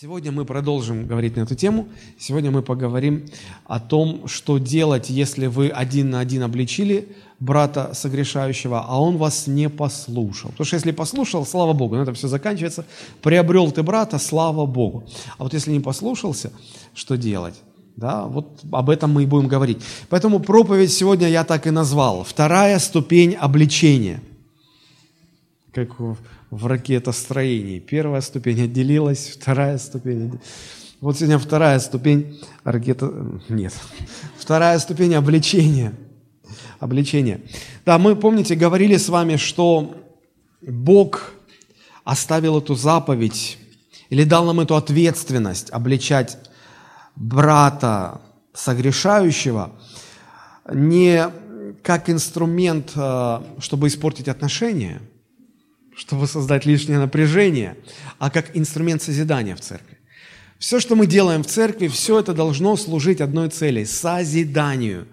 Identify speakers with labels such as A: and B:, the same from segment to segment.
A: Сегодня мы продолжим говорить на эту тему. Сегодня мы поговорим о том, что делать, если вы один на один обличили брата согрешающего, а он вас не послушал. Потому что если послушал, слава Богу, на этом все заканчивается. Приобрел ты брата, слава Богу. А вот если не послушался, что делать? Да, вот об этом мы и будем говорить. Поэтому проповедь сегодня я так и назвал. Вторая ступень обличения. Как в ракетостроении. Первая ступень отделилась, вторая ступень. Вот сегодня вторая ступень ракета... Нет. Вторая ступень обличения. Обличения. Да, мы, помните, говорили с вами, что Бог оставил эту заповедь или дал нам эту ответственность обличать брата согрешающего не как инструмент, э, чтобы испортить отношения – чтобы создать лишнее напряжение, а как инструмент созидания в церкви. Все, что мы делаем в церкви, все это должно служить одной цели – созиданию.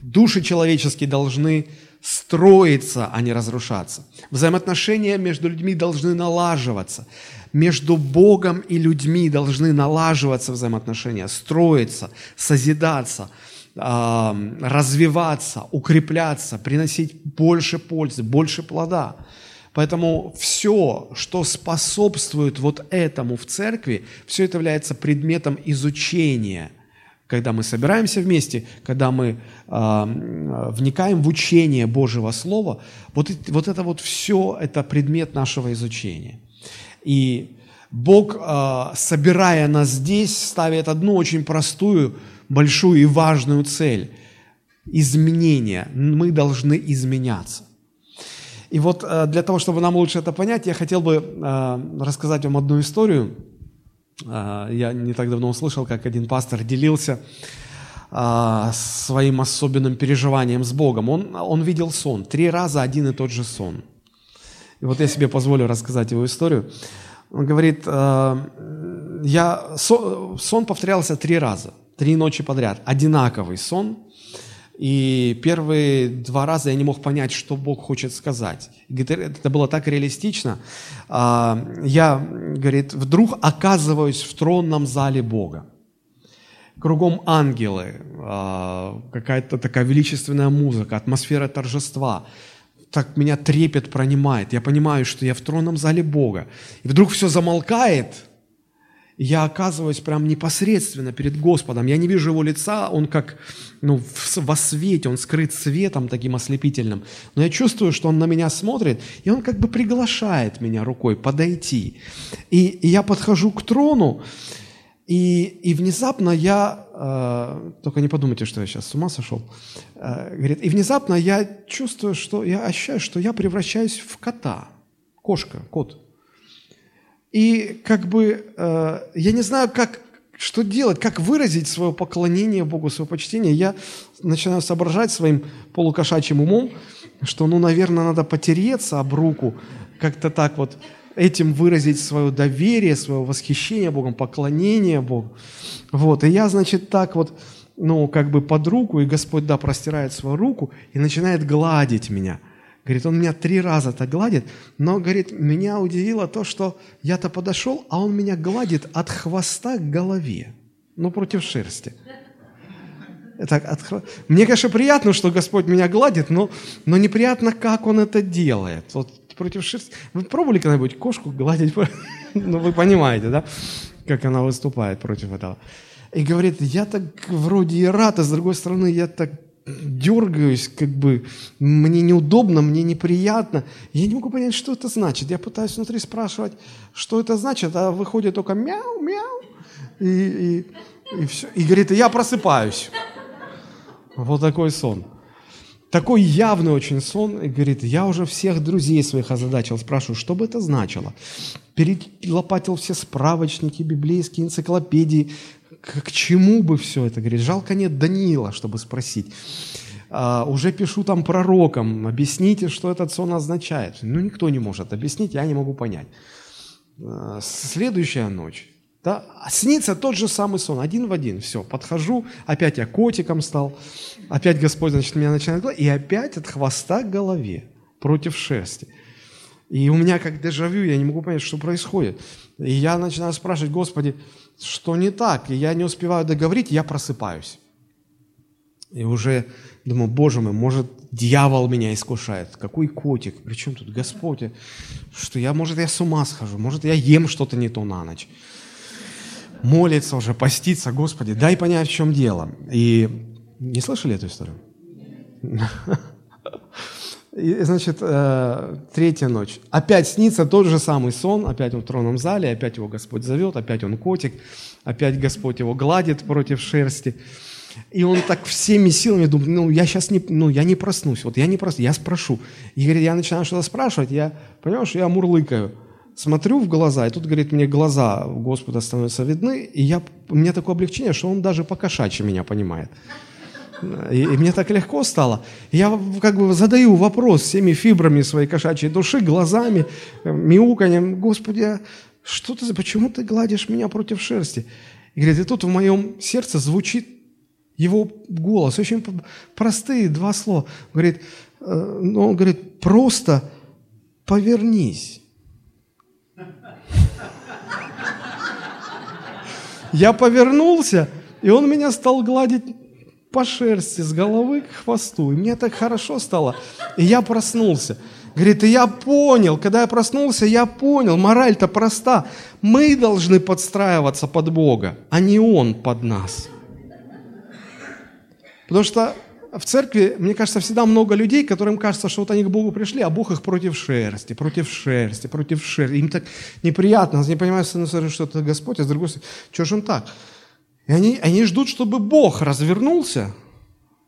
A: Души человеческие должны строиться, а не разрушаться. Взаимоотношения между людьми должны налаживаться. Между Богом и людьми должны налаживаться взаимоотношения, строиться, созидаться, развиваться, укрепляться, приносить больше пользы, больше плода – Поэтому все, что способствует вот этому в церкви, все это является предметом изучения. Когда мы собираемся вместе, когда мы э, вникаем в учение Божьего Слова, вот, вот это вот все, это предмет нашего изучения. И Бог, э, собирая нас здесь, ставит одну очень простую, большую и важную цель – изменение. Мы должны изменяться. И вот э, для того, чтобы нам лучше это понять, я хотел бы э, рассказать вам одну историю. Э, я не так давно услышал, как один пастор делился своим особенным переживанием с Богом. Он, он видел сон, три раза один и тот же сон. И вот я себе позволю рассказать его историю. Он говорит, я, сон повторялся три раза, три ночи подряд, одинаковый сон – и первые два раза я не мог понять, что Бог хочет сказать. Это было так реалистично. А, я, говорит, вдруг оказываюсь в тронном зале Бога. Кругом ангелы, а, какая-то такая величественная музыка, атмосфера торжества. Так меня трепет пронимает. Я понимаю, что я в тронном зале Бога. И вдруг все замолкает – я оказываюсь прям непосредственно перед Господом. Я не вижу Его лица, Он как ну, во свете, Он скрыт светом таким ослепительным. Но я чувствую, что Он на меня смотрит, и Он как бы приглашает меня рукой подойти. И, и я подхожу к трону, и, и внезапно я, э, только не подумайте, что я сейчас с ума сошел, э, говорит, и внезапно я чувствую, что я ощущаю, что я превращаюсь в кота, кошка, кот – и как бы э, я не знаю, как, что делать, как выразить свое поклонение Богу, свое почтение. Я начинаю соображать своим полукошачьим умом, что, ну, наверное, надо потереться об руку, как-то так вот этим выразить свое доверие, свое восхищение Богом, поклонение Богу. Вот, и я, значит, так вот, ну, как бы под руку, и Господь, да, простирает свою руку и начинает гладить меня – Говорит, он меня три раза так гладит, но, говорит, меня удивило то, что я-то подошел, а он меня гладит от хвоста к голове, ну, против шерсти. Так, от... Мне, конечно, приятно, что Господь меня гладит, но, но неприятно, как Он это делает. Вот против шерсти. Вы пробовали когда-нибудь кошку гладить? ну, вы понимаете, да, как она выступает против этого. И говорит, я так вроде и рад, а с другой стороны, я так дергаюсь, как бы мне неудобно, мне неприятно. Я не могу понять, что это значит. Я пытаюсь внутри спрашивать, что это значит, а выходит только мяу-мяу, и, и, и все. И говорит, я просыпаюсь. Вот такой сон. Такой явный очень сон. И говорит, я уже всех друзей своих озадачил, спрашиваю, что бы это значило. Перелопатил все справочники, библейские энциклопедии, к, к чему бы все это? Говорит, жалко нет Даниила, чтобы спросить. А, уже пишу там пророкам, объясните, что этот сон означает. Ну, никто не может объяснить, я не могу понять. А, следующая ночь. Да, снится тот же самый сон, один в один. Все, подхожу, опять я котиком стал, опять Господь, значит, меня начинает и опять от хвоста к голове, против шерсти. И у меня как дежавю, я не могу понять, что происходит. И я начинаю спрашивать, Господи, что не так? И я не успеваю договорить, я просыпаюсь. И уже думаю, Боже мой, может, дьявол меня искушает. Какой котик? Причем тут Господь? Что я, может, я с ума схожу, может, я ем что-то не то на ночь. Молится уже, поститься, Господи, дай понять, в чем дело. И не слышали эту историю? И, значит, э, третья ночь. Опять снится тот же самый сон, опять он в тронном зале, опять его Господь зовет, опять он котик, опять Господь его гладит против шерсти. И он так всеми силами думает, ну, я сейчас не, ну, я не проснусь, вот я не проснусь, я спрошу. И говорит, я начинаю что-то спрашивать, я, понимаешь, я мурлыкаю. Смотрю в глаза, и тут, говорит, мне глаза Господа становятся видны, и я, у меня такое облегчение, что он даже по кошачьи меня понимает. И, и мне так легко стало. Я как бы задаю вопрос всеми фибрами своей кошачьей души, глазами, э, мяуканьем. Господи, а что ты, почему ты гладишь меня против шерсти? И говорит, и тут в моем сердце звучит его голос. Очень простые два слова. Говорит, э, ну, он говорит, просто повернись. Я повернулся, и он меня стал гладить по шерсти, с головы к хвосту. И мне так хорошо стало. И я проснулся. Говорит, и я понял, когда я проснулся, я понял, мораль-то проста. Мы должны подстраиваться под Бога, а не Он под нас. Потому что в церкви, мне кажется, всегда много людей, которым кажется, что вот они к Богу пришли, а Бог их против шерсти, против шерсти, против шерсти. Им так неприятно, они не понимают, что это Господь, а с другой стороны, что же он так? И они, они ждут, чтобы Бог развернулся.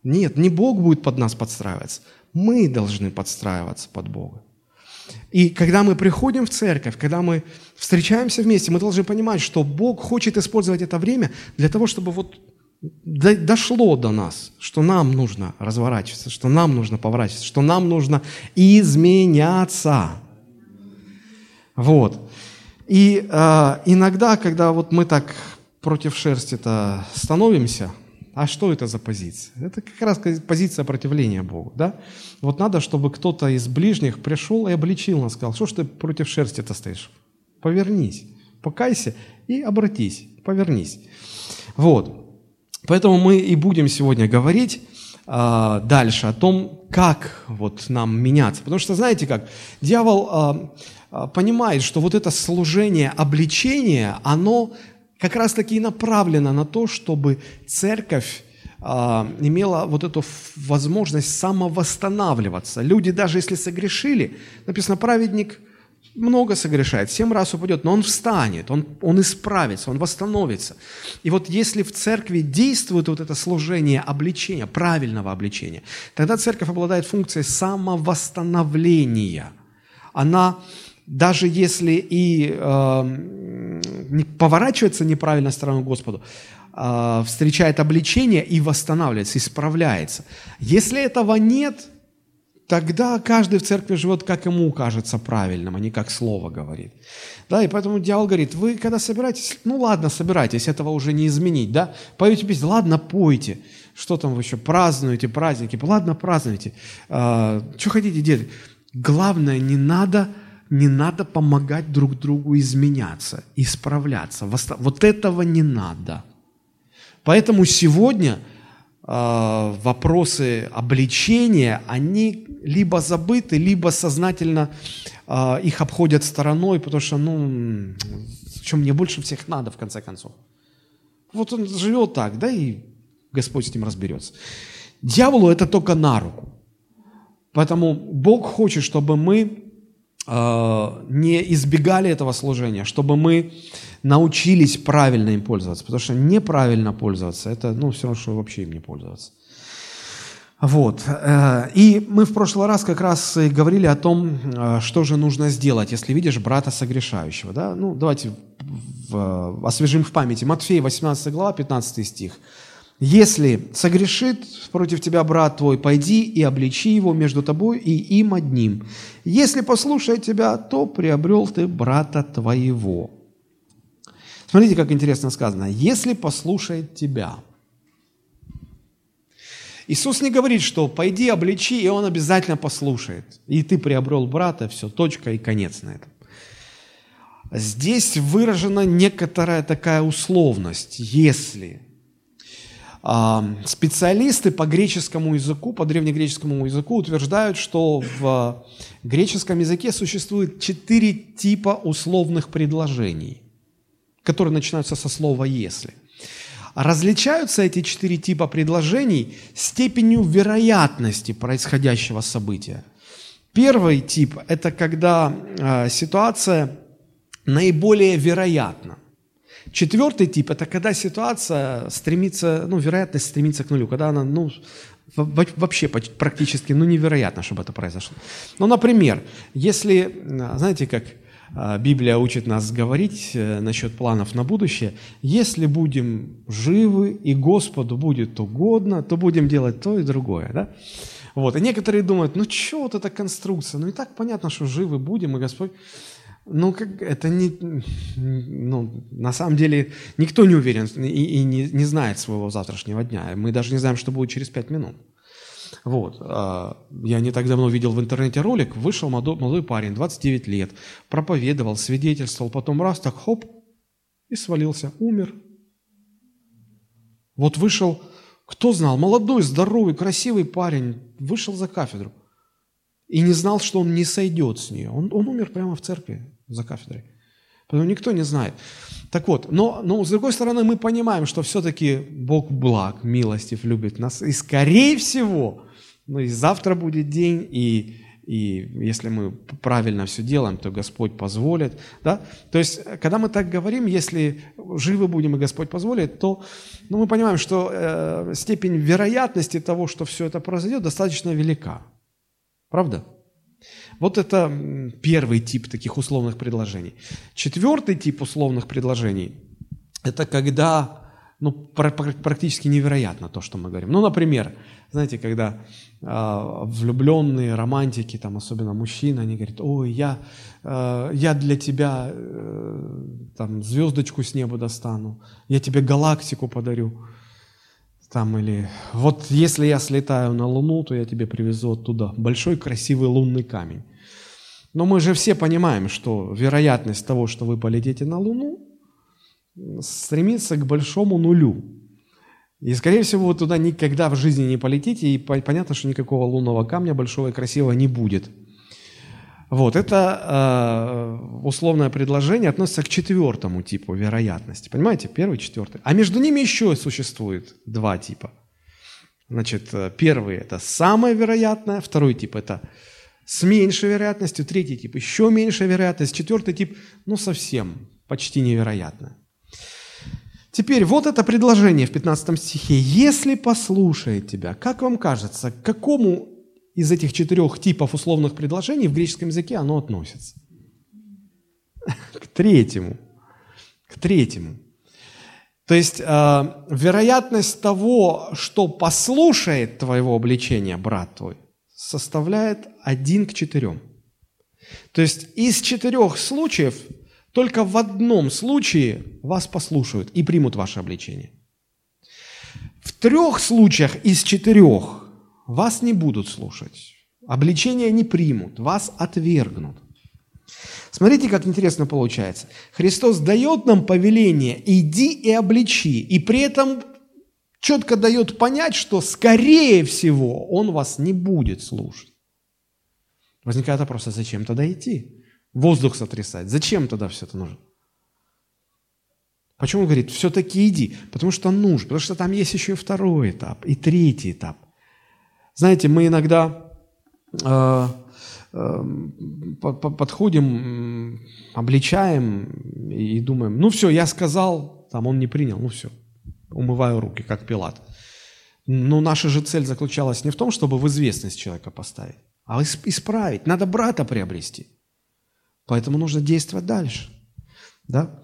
A: Нет, не Бог будет под нас подстраиваться. Мы должны подстраиваться под Бога. И когда мы приходим в церковь, когда мы встречаемся вместе, мы должны понимать, что Бог хочет использовать это время для того, чтобы вот дошло до нас, что нам нужно разворачиваться, что нам нужно поворачиваться, что нам нужно изменяться. Вот. И э, иногда, когда вот мы так против шерсти-то становимся, а что это за позиция? Это как раз позиция противления Богу, да? Вот надо, чтобы кто-то из ближних пришел и обличил нас, сказал, что ж ты против шерсти-то стоишь? Повернись, покайся и обратись, повернись. Вот. Поэтому мы и будем сегодня говорить э, дальше о том, как вот нам меняться. Потому что, знаете как, дьявол э, понимает, что вот это служение обличения, оно как раз-таки и направлено на то, чтобы церковь э, имела вот эту возможность самовосстанавливаться. Люди, даже если согрешили, написано, праведник – много согрешает, семь раз упадет, но он встанет, он, он исправится, он восстановится. И вот если в церкви действует вот это служение обличения, правильного обличения, тогда церковь обладает функцией самовосстановления. Она, даже если и э, поворачивается неправильно стороной Господу, э, встречает обличение и восстанавливается, исправляется. Если этого нет – тогда каждый в церкви живет, как ему кажется правильным, а не как слово говорит. Да, и поэтому дьявол говорит, вы когда собираетесь, ну ладно, собирайтесь, этого уже не изменить, да, поете песню, ладно, пойте, что там вы еще, празднуете праздники, ладно, празднуйте, а, что хотите делать. Главное, не надо, не надо помогать друг другу изменяться, исправляться, вот этого не надо. Поэтому сегодня – Э, вопросы обличения, они либо забыты, либо сознательно э, их обходят стороной, потому что, ну, чем мне больше всех надо, в конце концов. Вот он живет так, да, и Господь с ним разберется. Дьяволу это только на руку. Поэтому Бог хочет, чтобы мы не избегали этого служения, чтобы мы научились правильно им пользоваться, потому что неправильно пользоваться, это ну, все равно, что вообще им не пользоваться. Вот. Э, и мы в прошлый раз как раз говорили о том, э, что же нужно сделать, если видишь брата согрешающего. Да? Ну, давайте освежим в памяти. Матфея 18 глава, 15 стих. «Если согрешит против тебя брат твой, пойди и обличи его между тобой и им одним. Если послушает тебя, то приобрел ты брата твоего». Смотрите, как интересно сказано. «Если послушает тебя». Иисус не говорит, что пойди обличи, и он обязательно послушает. И ты приобрел брата, все, точка и конец на этом. Здесь выражена некоторая такая условность. Если Специалисты по греческому языку, по древнегреческому языку утверждают, что в греческом языке существует четыре типа условных предложений, которые начинаются со слова «если». Различаются эти четыре типа предложений степенью вероятности происходящего события. Первый тип – это когда э, ситуация наиболее вероятна. Четвертый тип – это когда ситуация стремится, ну, вероятность стремится к нулю, когда она, ну, вообще практически, ну, невероятно, чтобы это произошло. Ну, например, если, знаете, как а, Библия учит нас говорить э, насчет планов на будущее, если будем живы и Господу будет угодно, то будем делать то и другое, да? Вот, и некоторые думают, ну, что вот эта конструкция, ну, и так понятно, что живы будем, и Господь ну, как, это не, ну, на самом деле никто не уверен и, и не, не знает своего завтрашнего дня. Мы даже не знаем, что будет через пять минут. Вот. А, я не так давно видел в интернете ролик, вышел молодой, молодой парень, 29 лет, проповедовал, свидетельствовал, потом раз так, хоп, и свалился, умер. Вот вышел, кто знал, молодой, здоровый, красивый парень, вышел за кафедру и не знал, что он не сойдет с нее. Он, он умер прямо в церкви за кафедрой. Потому никто не знает. Так вот, но, но с другой стороны мы понимаем, что все-таки Бог благ, милостив, любит нас. И скорее всего, ну и завтра будет день, и, и если мы правильно все делаем, то Господь позволит. Да? То есть, когда мы так говорим, если живы будем и Господь позволит, то ну, мы понимаем, что э, степень вероятности того, что все это произойдет, достаточно велика. Правда? Вот это первый тип таких условных предложений. Четвертый тип условных предложений – это когда ну, практически невероятно то, что мы говорим. Ну, например, знаете, когда э, влюбленные романтики, там, особенно мужчины, они говорят, ой, я, э, я для тебя э, там, звездочку с неба достану, я тебе галактику подарю. Там или вот если я слетаю на Луну, то я тебе привезу оттуда большой красивый лунный камень. Но мы же все понимаем, что вероятность того, что вы полетите на Луну, стремится к большому нулю. И, скорее всего, вы туда никогда в жизни не полетите, и понятно, что никакого лунного камня большого и красивого не будет – вот, это э, условное предложение относится к четвертому типу вероятности. Понимаете, первый, четвертый. А между ними еще существует два типа. Значит, э, первый – это самое вероятное, второй тип – это с меньшей вероятностью, третий тип – еще меньшая вероятность, четвертый тип – ну, совсем, почти невероятное. Теперь вот это предложение в 15 стихе. «Если послушает тебя, как вам кажется, к какому из этих четырех типов условных предложений в греческом языке оно относится? К третьему. К третьему. То есть э, вероятность того, что послушает твоего обличения брат твой, составляет один к четырем. То есть из четырех случаев только в одном случае вас послушают и примут ваше обличение. В трех случаях из четырех вас не будут слушать, обличения не примут, вас отвергнут. Смотрите, как интересно получается. Христос дает нам повеление «иди и обличи», и при этом четко дает понять, что, скорее всего, Он вас не будет слушать. Возникает вопрос, а зачем тогда идти? Воздух сотрясать. Зачем тогда все это нужно? Почему он говорит, все-таки иди? Потому что нужно, потому что там есть еще и второй этап, и третий этап. Знаете, мы иногда э, э, подходим, обличаем и думаем, ну все, я сказал, там он не принял, ну все, умываю руки, как Пилат. Но наша же цель заключалась не в том, чтобы в известность человека поставить, а исправить. Надо брата приобрести. Поэтому нужно действовать дальше. Да?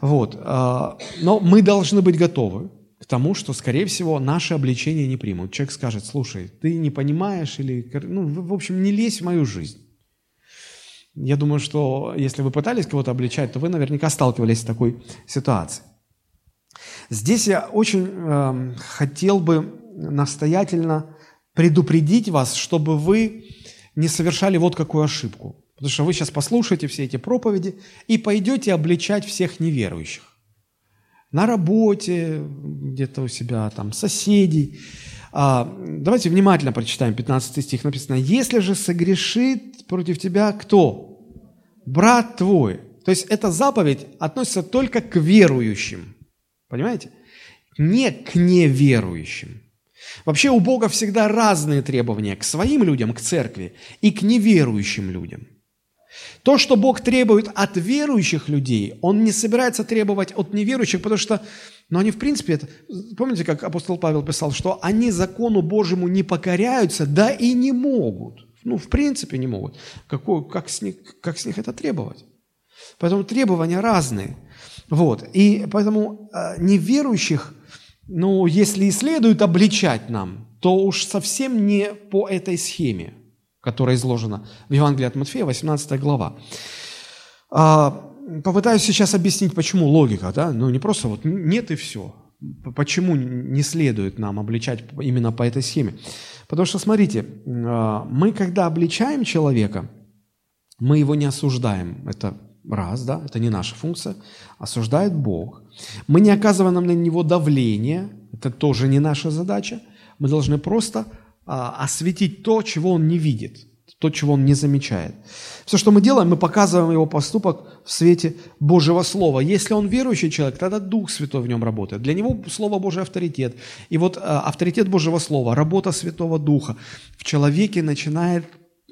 A: Вот. Э, но мы должны быть готовы тому, что, скорее всего, наши обличения не примут. Человек скажет, слушай, ты не понимаешь или, ну, в общем, не лезь в мою жизнь. Я думаю, что если вы пытались кого-то обличать, то вы наверняка сталкивались с такой ситуацией. Здесь я очень э, хотел бы настоятельно предупредить вас, чтобы вы не совершали вот какую ошибку. Потому что вы сейчас послушаете все эти проповеди и пойдете обличать всех неверующих. На работе, где-то у себя, там, соседей. А, давайте внимательно прочитаем 15 стих. Написано, «Если же согрешит против тебя кто? Брат твой». То есть эта заповедь относится только к верующим. Понимаете? Не к неверующим. Вообще у Бога всегда разные требования к своим людям, к церкви, и к неверующим людям. То, что Бог требует от верующих людей, Он не собирается требовать от неверующих, потому что, ну, они в принципе, это, помните, как апостол Павел писал, что они закону Божьему не покоряются, да и не могут. Ну, в принципе, не могут. Какой, как, с них, как с них это требовать? Поэтому требования разные. Вот. И поэтому э, неверующих ну, если и следует обличать нам, то уж совсем не по этой схеме, которая изложена в Евангелии от Матфея, 18 глава. А, попытаюсь сейчас объяснить, почему логика, да, ну не просто вот нет и все. Почему не следует нам обличать именно по этой схеме? Потому что, смотрите, а, мы когда обличаем человека, мы его не осуждаем. Это раз, да, это не наша функция. Осуждает Бог. Мы не оказываем на него давление, это тоже не наша задача. Мы должны просто осветить то, чего он не видит, то, чего он не замечает. Все, что мы делаем, мы показываем его поступок в свете Божьего Слова. Если он верующий человек, тогда Дух Святой в нем работает. Для него Слово Божий авторитет. И вот а, авторитет Божьего Слова, работа Святого Духа в человеке начинает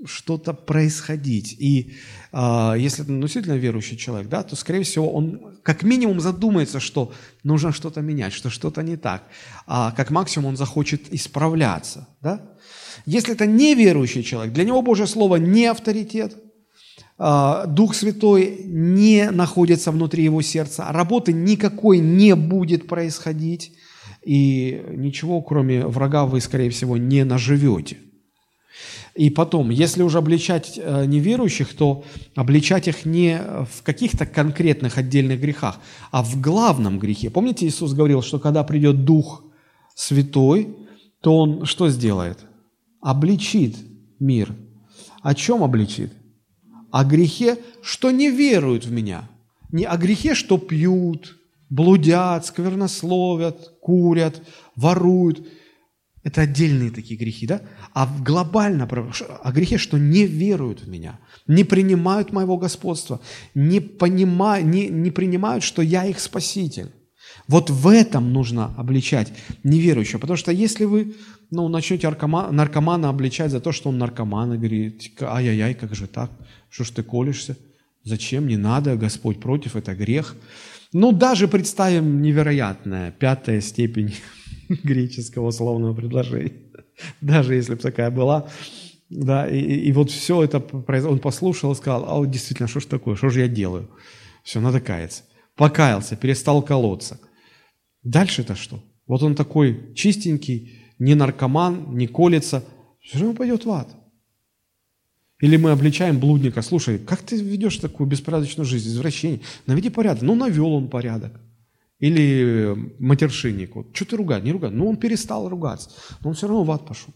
A: что-то происходить. И если это действительно верующий человек, да, то, скорее всего, он как минимум задумается, что нужно что-то менять, что что-то не так. А как максимум он захочет исправляться. Да? Если это неверующий человек, для него Божье Слово не авторитет, э, Дух Святой не находится внутри его сердца, а работы никакой не будет происходить, и ничего, кроме врага, вы, скорее всего, не наживете. И потом, если уже обличать э, неверующих, то обличать их не в каких-то конкретных отдельных грехах, а в главном грехе. Помните, Иисус говорил, что когда придет Дух Святой, то Он что сделает? Обличит мир. О чем обличит? О грехе, что не веруют в Меня. Не о грехе, что пьют, блудят, сквернословят, курят, воруют – это отдельные такие грехи, да? А глобально о грехе, что не веруют в меня, не принимают моего господства, не, понимают, не, не принимают, что я их спаситель. Вот в этом нужно обличать неверующего. Потому что если вы ну, начнете наркомана, наркомана обличать за то, что он наркоман, и говорит, ай-яй-яй, как же так? Что ж ты колешься? Зачем? Не надо, Господь против, это грех. Ну, даже представим невероятное, пятая степень греческого условного предложения. Даже если бы такая была. Да, и, и вот все это он послушал и сказал, а вот действительно, что ж такое, что же я делаю? Все, надо каяться. Покаялся, перестал колоться. Дальше-то что? Вот он такой чистенький, не наркоман, не колется, все равно пойдет в ад. Или мы обличаем блудника, слушай, как ты ведешь такую беспорядочную жизнь, извращение? Наведи порядок. Ну, навел он порядок. Или матершинник. Вот, что ты ругать? Не ругать. Ну, он перестал ругаться. Но он все равно в ад пошел.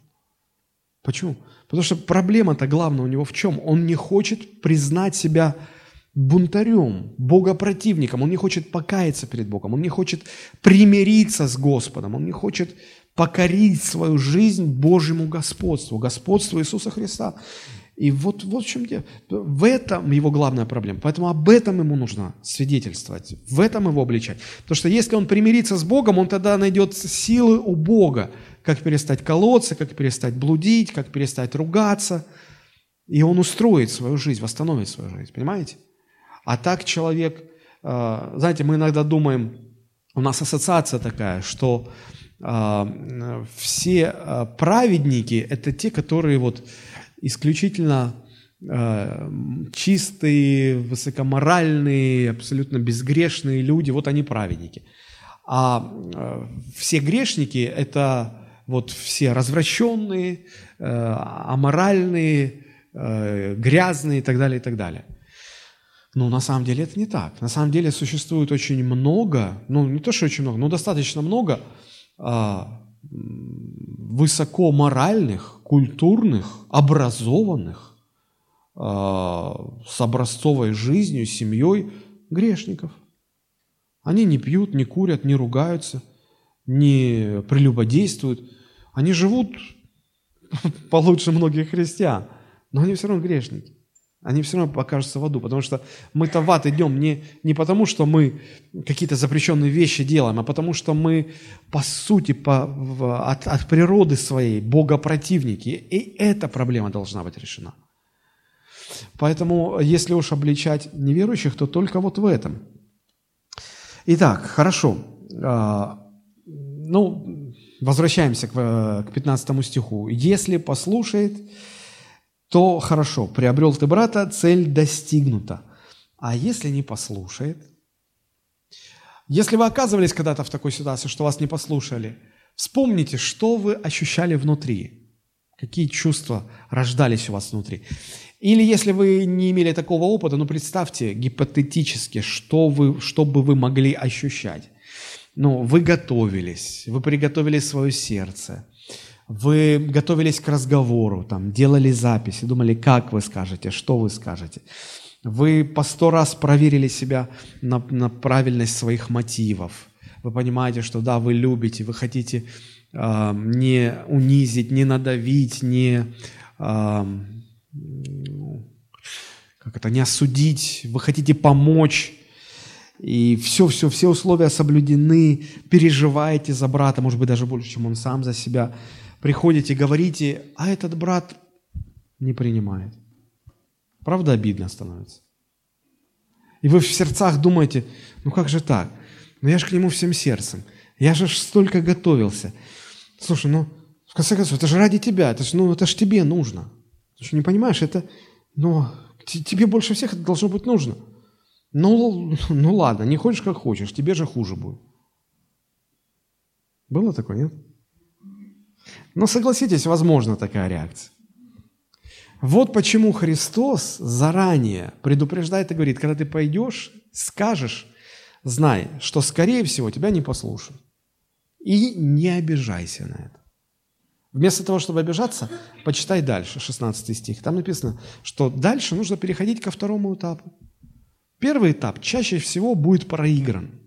A: Почему? Потому что проблема-то главная у него в чем? Он не хочет признать себя бунтарем, богопротивником. Он не хочет покаяться перед Богом. Он не хочет примириться с Господом. Он не хочет покорить свою жизнь Божьему господству, господству Иисуса Христа. И вот, вот в чем дело. В этом его главная проблема. Поэтому об этом ему нужно свидетельствовать, в этом его обличать. Потому что если он примирится с Богом, он тогда найдет силы у Бога, как перестать колоться, как перестать блудить, как перестать ругаться. И он устроит свою жизнь, восстановит свою жизнь. Понимаете? А так человек, э, знаете, мы иногда думаем, у нас ассоциация такая, что э, все э, праведники – это те, которые вот исключительно э, чистые, высокоморальные, абсолютно безгрешные люди, вот они праведники. А э, все грешники – это вот все развращенные, э, аморальные, э, грязные и так далее, и так далее. Но на самом деле это не так. На самом деле существует очень много, ну не то, что очень много, но достаточно много а, высокоморальных, культурных, образованных, э, с образцовой жизнью, семьей грешников. Они не пьют, не курят, не ругаются, не прелюбодействуют. Они живут получше многих христиан, но они все равно грешники. Они все равно покажутся в аду, потому что мы-то в ад идем не, не потому, что мы какие-то запрещенные вещи делаем, а потому что мы, по сути, по, в, от, от природы своей богопротивники. И эта проблема должна быть решена. Поэтому, если уж обличать неверующих, то только вот в этом. Итак, хорошо. А, ну, возвращаемся к 15 стиху. «Если послушает, то хорошо, приобрел ты брата, цель достигнута. А если не послушает? Если вы оказывались когда-то в такой ситуации, что вас не послушали, вспомните, что вы ощущали внутри, какие чувства рождались у вас внутри. Или если вы не имели такого опыта, ну представьте гипотетически, что, вы, что бы вы могли ощущать. Ну, вы готовились, вы приготовили свое сердце, вы готовились к разговору, там, делали записи, думали, как вы скажете, что вы скажете. Вы по сто раз проверили себя на, на правильность своих мотивов. Вы понимаете, что да, вы любите, вы хотите э, не унизить, не надавить, не, э, как это, не осудить, вы хотите помочь, и все, все, все условия соблюдены, переживаете за брата, может быть, даже больше, чем он сам за себя приходите, говорите, а этот брат не принимает. Правда обидно становится? И вы в сердцах думаете, ну как же так? Ну я же к нему всем сердцем. Я же столько готовился. Слушай, ну, в конце концов, это же ради тебя, это же, ну, это же тебе нужно. Ты что, не понимаешь, это, ну, тебе больше всех это должно быть нужно. Ну, ну ладно, не хочешь, как хочешь, тебе же хуже будет. Было такое, нет? Но согласитесь, возможно такая реакция. Вот почему Христос заранее предупреждает и говорит, когда ты пойдешь, скажешь, знай, что, скорее всего, тебя не послушают. И не обижайся на это. Вместо того, чтобы обижаться, почитай дальше, 16 стих. Там написано, что дальше нужно переходить ко второму этапу. Первый этап чаще всего будет проигран.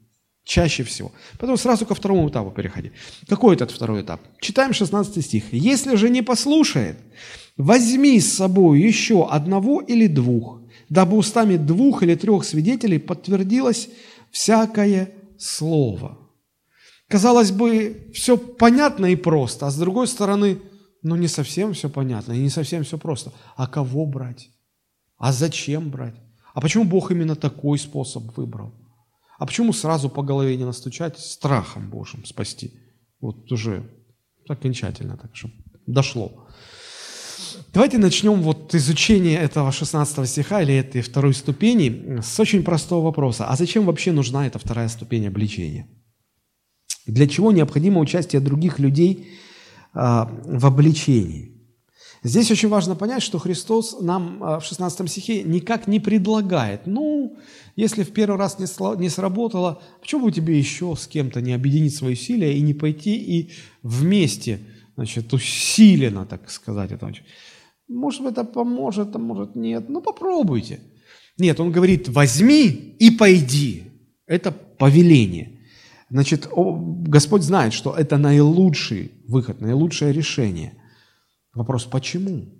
A: Чаще всего. Потом сразу ко второму этапу переходи. Какой этот второй этап? Читаем 16 стих. «Если же не послушает, возьми с собой еще одного или двух, дабы устами двух или трех свидетелей подтвердилось всякое слово». Казалось бы, все понятно и просто, а с другой стороны, ну не совсем все понятно и не совсем все просто. А кого брать? А зачем брать? А почему Бог именно такой способ выбрал? А почему сразу по голове не настучать страхом Божьим спасти? Вот уже окончательно так, чтобы дошло. Давайте начнем вот изучение этого 16 стиха или этой второй ступени с очень простого вопроса. А зачем вообще нужна эта вторая ступень обличения? Для чего необходимо участие других людей а, в обличении? Здесь очень важно понять, что Христос нам а, в 16 стихе никак не предлагает, ну, если в первый раз не сработало, почему бы тебе еще с кем-то не объединить свои усилия и не пойти и вместе, значит, усиленно, так сказать, это может быть, это поможет, а может нет, ну попробуйте. Нет, он говорит, возьми и пойди. Это повеление. Значит, Господь знает, что это наилучший выход, наилучшее решение – Вопрос, почему?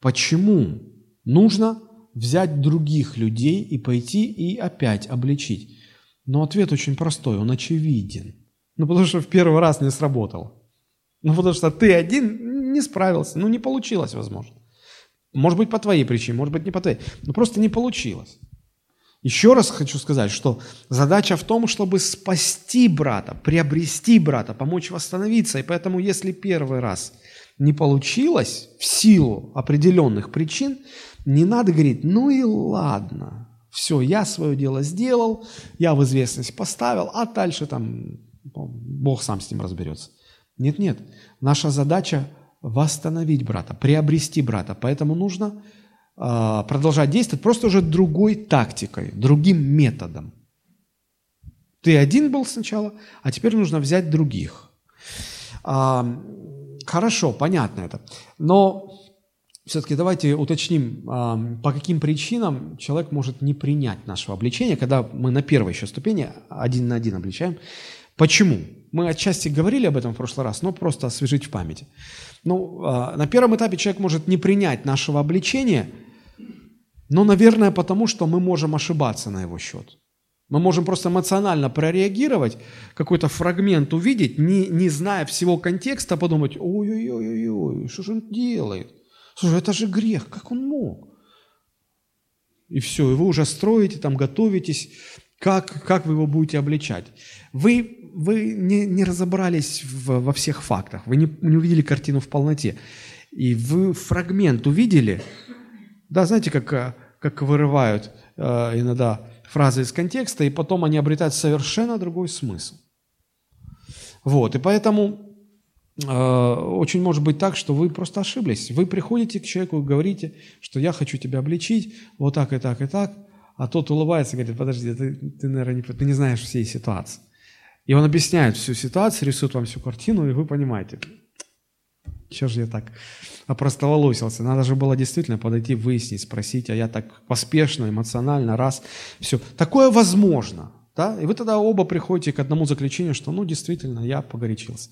A: Почему нужно взять других людей и пойти и опять обличить? Но ответ очень простой, он очевиден. Ну, потому что в первый раз не сработало. Ну, потому что ты один не справился, ну, не получилось, возможно. Может быть, по твоей причине, может быть, не по твоей. Но просто не получилось. Еще раз хочу сказать, что задача в том, чтобы спасти брата, приобрести брата, помочь восстановиться. И поэтому, если первый раз – не получилось в силу определенных причин, не надо говорить, ну и ладно, все, я свое дело сделал, я в известность поставил, а дальше там Бог сам с ним разберется. Нет-нет, наша задача восстановить брата, приобрести брата, поэтому нужно э, продолжать действовать просто уже другой тактикой, другим методом. Ты один был сначала, а теперь нужно взять других. Хорошо, понятно это. Но все-таки давайте уточним, а, по каким причинам человек может не принять нашего обличения, когда мы на первой еще ступени один на один обличаем. Почему? Мы отчасти говорили об этом в прошлый раз, но просто освежить в памяти. Ну, а, на первом этапе человек может не принять нашего обличения, но, наверное, потому что мы можем ошибаться на его счет. Мы можем просто эмоционально прореагировать, какой-то фрагмент увидеть, не, не зная всего контекста, подумать, ой-ой-ой, что же он делает? Слушай, это же грех, как он мог? И все, и вы уже строите, там готовитесь, как, как вы его будете обличать. Вы, вы не, не разобрались в, во всех фактах, вы не, не увидели картину в полноте. И вы фрагмент увидели, да, знаете, как, как вырывают э, иногда фразы из контекста, и потом они обретают совершенно другой смысл. Вот, и поэтому э, очень может быть так, что вы просто ошиблись. Вы приходите к человеку и говорите, что я хочу тебя обличить, вот так и так и так, а тот улыбается и говорит, подожди, ты, ты наверное, не, ты не знаешь всей ситуации. И он объясняет всю ситуацию, рисует вам всю картину, и вы понимаете, что же я так опростоволосился? Надо же было действительно подойти, выяснить, спросить, а я так поспешно, эмоционально, раз, все. Такое возможно. Да? И вы тогда оба приходите к одному заключению, что, ну, действительно, я погорячился.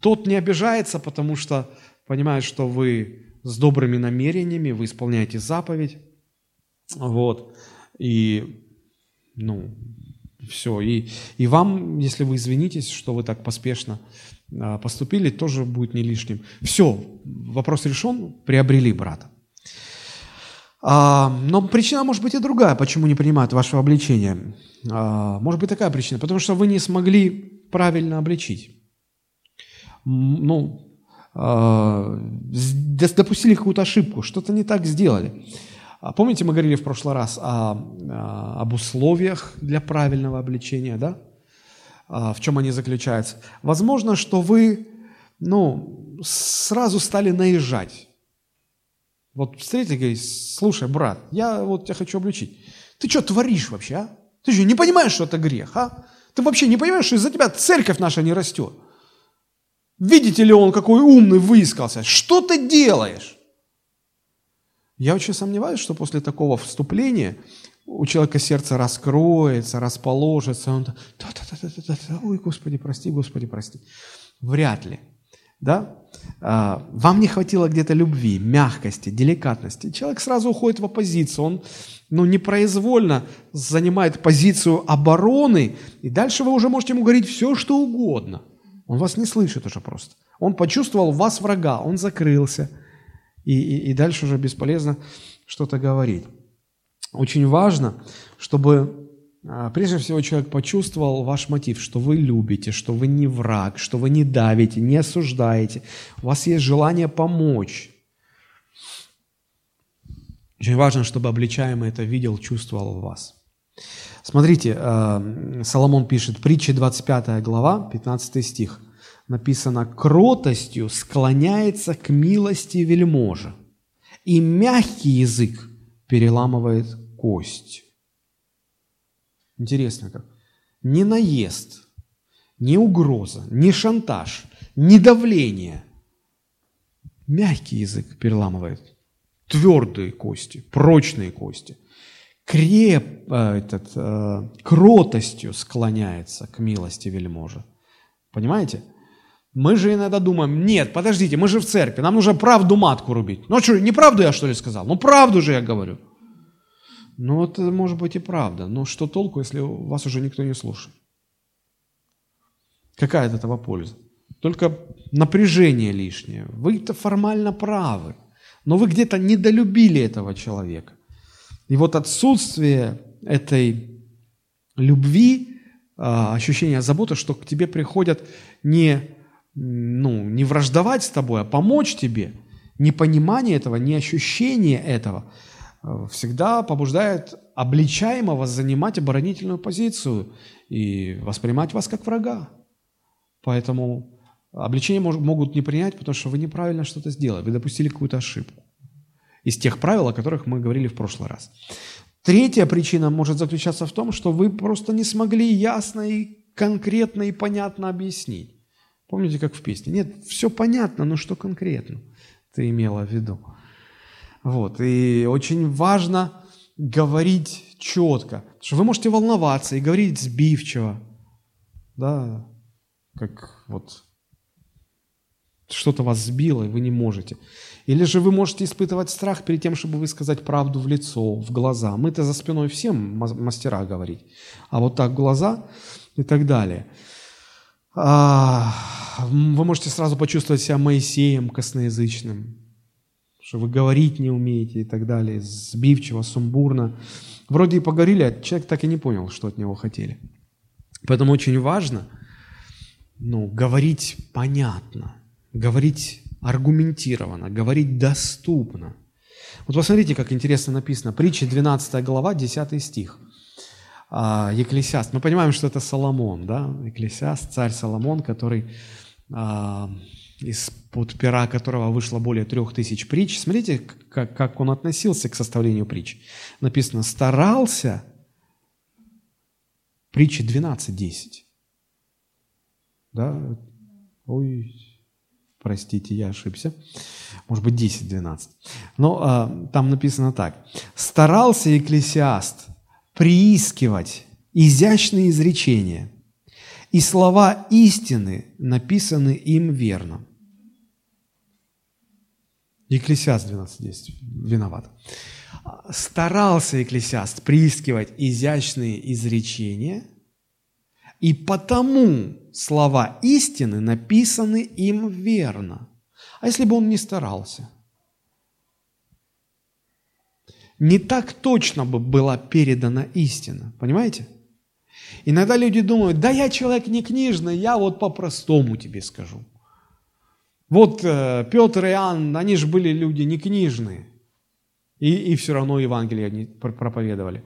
A: Тот не обижается, потому что понимает, что вы с добрыми намерениями, вы исполняете заповедь, вот, и, ну, все. И, и вам, если вы извинитесь, что вы так поспешно поступили, тоже будет не лишним. Все, вопрос решен, приобрели брата. А, но причина может быть и другая, почему не принимают вашего обличения. А, может быть такая причина, потому что вы не смогли правильно обличить. Ну, допустили какую-то ошибку, что-то не так сделали. Помните, мы говорили в прошлый раз о, об условиях для правильного обличения, да? А, в чем они заключаются. Возможно, что вы ну, сразу стали наезжать. Вот встретили, говорит, слушай, брат, я вот тебя хочу обличить. Ты что творишь вообще, а? Ты что, не понимаешь, что это грех, а? Ты вообще не понимаешь, что из-за тебя церковь наша не растет? Видите ли он, какой умный выискался? Что ты делаешь? Я очень сомневаюсь, что после такого вступления у человека сердце раскроется, расположится, он да-да-да-да-да, ой, Господи, прости, Господи, прости. Вряд ли. Да? А, вам не хватило где-то любви, мягкости, деликатности. Человек сразу уходит в оппозицию, он ну, непроизвольно занимает позицию обороны, и дальше вы уже можете ему говорить все, что угодно. Он вас не слышит уже просто. Он почувствовал вас врага, он закрылся, и, и, и дальше уже бесполезно что-то говорить. Очень важно, чтобы а, прежде всего человек почувствовал ваш мотив, что вы любите, что вы не враг, что вы не давите, не осуждаете. У вас есть желание помочь. Очень важно, чтобы обличаемый это видел, чувствовал вас. Смотрите, а, Соломон пишет, притча 25 глава, 15 стих. Написано, кротостью склоняется к милости вельможа, и мягкий язык переламывает кость. Интересно как. Ни наезд, ни угроза, ни шантаж, ни давление. Мягкий язык переламывает. Твердые кости, прочные кости. Креп, э, этот, э, кротостью склоняется к милости вельможа. Понимаете? Мы же иногда думаем, нет, подождите, мы же в церкви, нам нужно правду матку рубить. Ну что, неправду я что ли сказал? Ну правду же я говорю. Ну это может быть и правда, но что толку, если вас уже никто не слушает? Какая от этого польза? Только напряжение лишнее. Вы-то формально правы, но вы где-то недолюбили этого человека. И вот отсутствие этой любви, а, ощущение заботы, что к тебе приходят не ну, не враждовать с тобой, а помочь тебе. Непонимание этого, не ощущение этого э, всегда побуждает обличаемого занимать оборонительную позицию и воспринимать вас как врага. Поэтому обличение могут не принять, потому что вы неправильно что-то сделали, вы допустили какую-то ошибку из тех правил, о которых мы говорили в прошлый раз. Третья причина может заключаться в том, что вы просто не смогли ясно и конкретно и понятно объяснить. Помните, как в песне? Нет, все понятно, но что конкретно ты имела в виду? Вот, и очень важно говорить четко. что вы можете волноваться и говорить сбивчиво, да, как вот что-то вас сбило, и вы не можете. Или же вы можете испытывать страх перед тем, чтобы высказать правду в лицо, в глаза. Мы-то за спиной всем мастера говорить. А вот так глаза и так далее. А, вы можете сразу почувствовать себя Моисеем косноязычным, что вы говорить не умеете и так далее, сбивчиво, сумбурно. Вроде и поговорили, а человек так и не понял, что от него хотели. Поэтому очень важно ну, говорить понятно, говорить аргументированно, говорить доступно. Вот посмотрите, как интересно написано. Притча 12 глава, 10 стих. А, Екклесиаст. Мы понимаем, что это Соломон, да? Екклесиаст, царь Соломон, который а, из-под пера которого вышло более трех тысяч притч. Смотрите, как, как он относился к составлению притч. Написано, старался, притча 12.10. Да? Ой, простите, я ошибся. Может быть, 10-12. Но а, там написано так. «Старался экклесиаст приискивать изящные изречения, и слова истины написаны им верно». Екклесиаст 12.10 виноват. Старался Екклесиаст приискивать изящные изречения, и потому слова истины написаны им верно. А если бы он не старался? Не так точно бы была передана истина, понимаете? Иногда люди думают, да я человек не книжный, я вот по-простому тебе скажу. Вот э, Петр и Иоанн, они же были люди не книжные. И, и все равно Евангелие они проповедовали.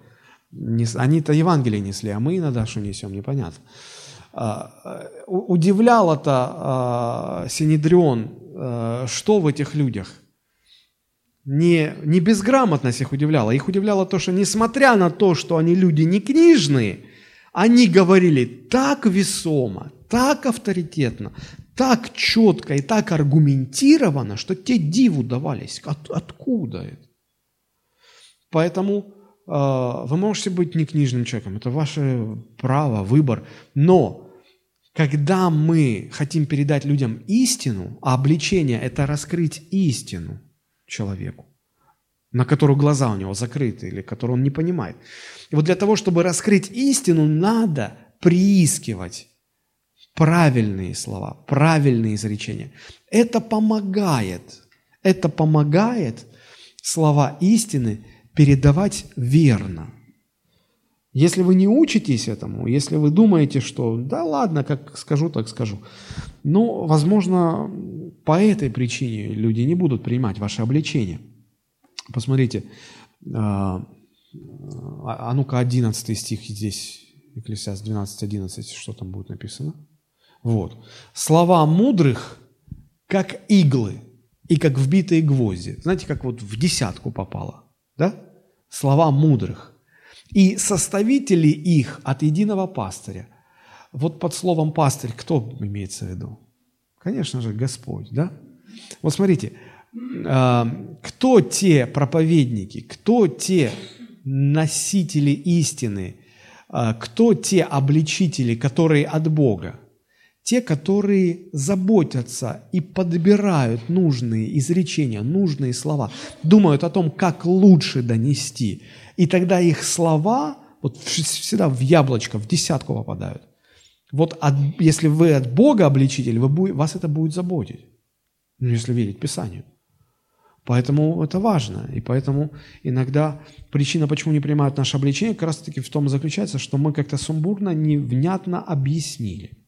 A: Они-то Евангелие несли, а мы иногда что несем, непонятно. А, э, удивляло-то а, Синедрион, а, что в этих людях? Не, не безграмотность их удивляла. Их удивляло то, что несмотря на то, что они люди не книжные, они говорили так весомо, так авторитетно, так четко и так аргументировано, что те диву давались. От, откуда это? Поэтому э, вы можете быть не книжным человеком, это ваше право, выбор. Но когда мы хотим передать людям истину, а обличение – это раскрыть истину человеку, на которую глаза у него закрыты или которую он не понимает. И вот для того, чтобы раскрыть истину, надо приискивать правильные слова, правильные изречения. Это помогает, это помогает слова истины передавать верно. Если вы не учитесь этому, если вы думаете, что да ладно, как скажу, так скажу, ну, возможно, по этой причине люди не будут принимать ваше обличение. Посмотрите, а, а ну-ка, 11 стих здесь, Экклесиаст 12.11, что там будет написано? Вот. Слова мудрых, как иглы и как вбитые гвозди. Знаете, как вот в десятку попало. Да? Слова мудрых. И составители их от единого пастыря. Вот под словом пастырь кто имеется в виду? Конечно же, Господь, да? Вот смотрите, а, кто те проповедники, кто те носители истины, а, кто те обличители, которые от Бога? Те, которые заботятся и подбирают нужные изречения, нужные слова, думают о том, как лучше донести. И тогда их слова вот всегда в яблочко, в десятку попадают. Вот от, если вы от Бога обличитель, вы, вас это будет заботить, ну, если верить Писанию. Поэтому это важно. И поэтому иногда причина, почему не принимают наше обличение, как раз таки в том заключается, что мы как-то сумбурно, невнятно объяснили.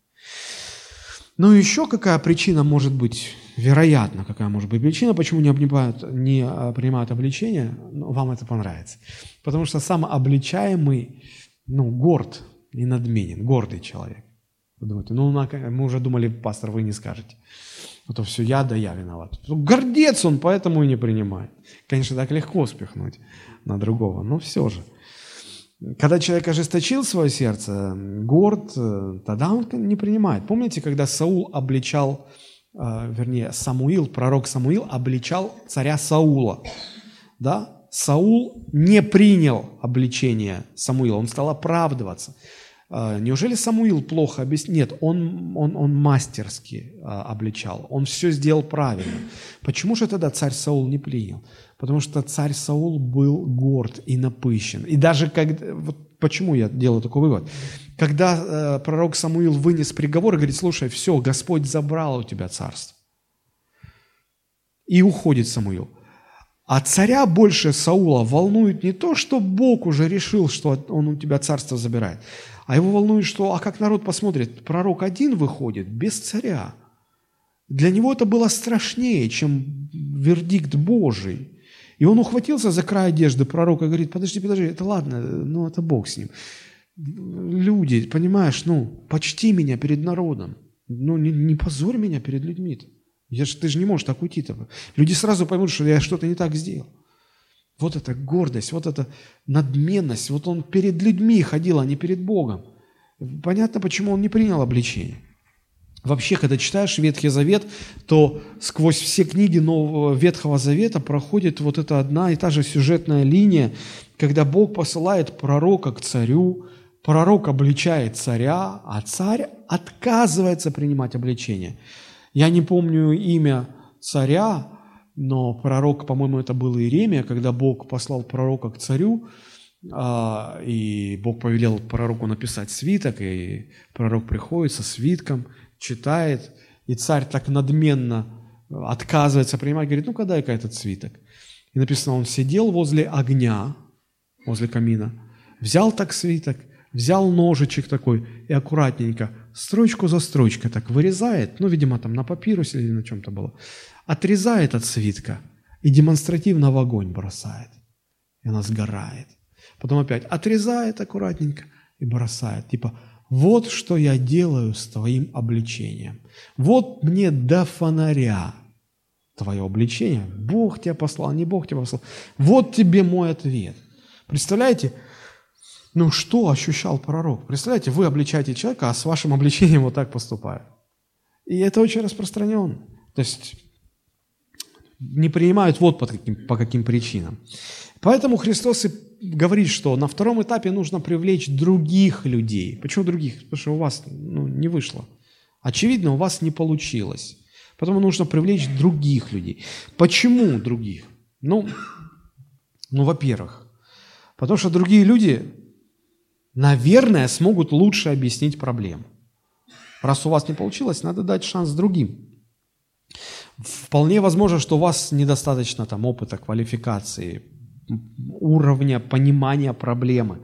A: Ну, еще какая причина может быть, вероятно, какая может быть причина, почему не, обнимают, не а, принимают обличение, ну, вам это понравится. Потому что сам обличаемый, ну, горд и надменен, гордый человек. Вы думаете, ну, мы уже думали, пастор, вы не скажете. Это все я, да я виноват. Ну, гордец он, поэтому и не принимает. Конечно, так легко спихнуть на другого, но все же. Когда человек ожесточил свое сердце, горд, э, тогда он не принимает. Помните, когда Саул обличал, э, вернее, Самуил, пророк Самуил обличал царя Саула, да? Саул не принял обличение Самуила, он стал оправдываться. А, неужели Самуил плохо объяснил? Нет, он, он, он мастерски обличал, он все сделал правильно. Почему же тогда царь Саул не принял? Потому что царь Саул был горд и напыщен. И даже когда... Вот почему я делаю такой вывод? Когда э, пророк Самуил вынес приговор и говорит, слушай, все, Господь забрал у тебя царство. И уходит Самуил. А царя больше Саула волнует не то, что Бог уже решил, что он у тебя царство забирает, а его волнует, что, а как народ посмотрит, пророк один выходит, без царя. Для него это было страшнее, чем вердикт Божий. И он ухватился за край одежды пророка и говорит, подожди, подожди, это ладно, ну это Бог с ним. Люди, понимаешь, ну, почти меня перед народом. Ну, не, не позорь меня перед людьми-то. Я ж, ты же не можешь так уйти-то. Люди сразу поймут, что я что-то не так сделал. Вот эта гордость, вот эта надменность. Вот он перед людьми ходил, а не перед Богом. Понятно, почему он не принял обличение. Вообще, когда читаешь Ветхий Завет, то сквозь все книги Нового Ветхого Завета проходит вот эта одна и та же сюжетная линия, когда Бог посылает пророка к царю, пророк обличает царя, а царь отказывается принимать обличение. Я не помню имя царя, но пророк, по-моему, это был Иеремия, когда Бог послал пророка к царю, а, и Бог повелел пророку написать свиток, и пророк приходит со свитком, читает, и царь так надменно отказывается принимать, говорит, ну-ка дай-ка этот свиток. И написано, он сидел возле огня, возле камина, взял так свиток, взял ножичек такой и аккуратненько строчку за строчкой так вырезает, ну, видимо, там на папирусе или на чем-то было, отрезает от свитка и демонстративно в огонь бросает. И она сгорает. Потом опять отрезает аккуратненько и бросает. Типа, вот что я делаю с твоим обличением. Вот мне до фонаря твое обличение. Бог тебя послал, не Бог тебя послал. Вот тебе мой ответ. Представляете, ну что ощущал пророк? Представляете, вы обличаете человека, а с вашим обличением вот так поступают. И это очень распространенно. То есть не принимают вот по каким, по каким причинам. Поэтому Христос и говорит, что на втором этапе нужно привлечь других людей. Почему других? Потому что у вас ну, не вышло. Очевидно, у вас не получилось. Поэтому нужно привлечь других людей. Почему других? Ну, ну во-первых, потому что другие люди наверное, смогут лучше объяснить проблему. Раз у вас не получилось, надо дать шанс другим. Вполне возможно, что у вас недостаточно там опыта, квалификации, уровня понимания проблемы.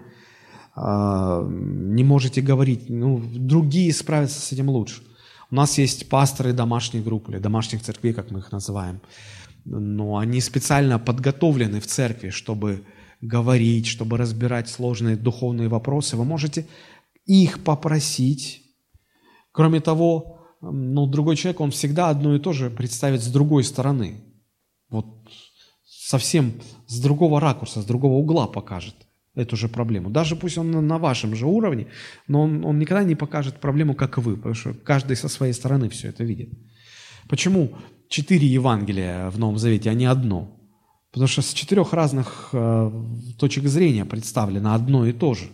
A: А, не можете говорить, ну, другие справятся с этим лучше. У нас есть пасторы домашних групп или домашних церквей, как мы их называем. Но они специально подготовлены в церкви, чтобы говорить, чтобы разбирать сложные духовные вопросы, вы можете их попросить. Кроме того, ну, другой человек, он всегда одно и то же представит с другой стороны. Вот совсем с другого ракурса, с другого угла покажет эту же проблему. Даже пусть он на вашем же уровне, но он, он никогда не покажет проблему, как вы, потому что каждый со своей стороны все это видит. Почему четыре Евангелия в Новом Завете, а не одно? Потому что с четырех разных э, точек зрения представлено одно и то же.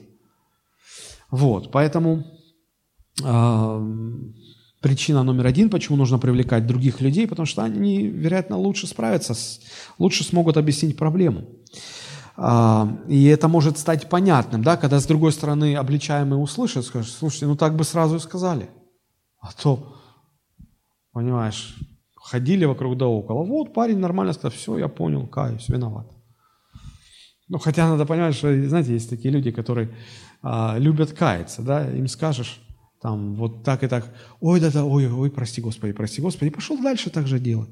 A: Вот, поэтому э, причина номер один, почему нужно привлекать других людей, потому что они, вероятно, лучше справятся, лучше смогут объяснить проблему. Э, и это может стать понятным, да, когда с другой стороны обличаемый услышит, скажет, слушайте, ну так бы сразу и сказали. А то, понимаешь, ходили вокруг да около. Вот парень нормально сказал, все, я понял, каюсь, виноват. Ну, хотя надо понимать, что, знаете, есть такие люди, которые а, любят каяться, да, им скажешь, там, вот так и так, ой, да-да, ой, ой, прости Господи, прости Господи, и пошел дальше так же делать.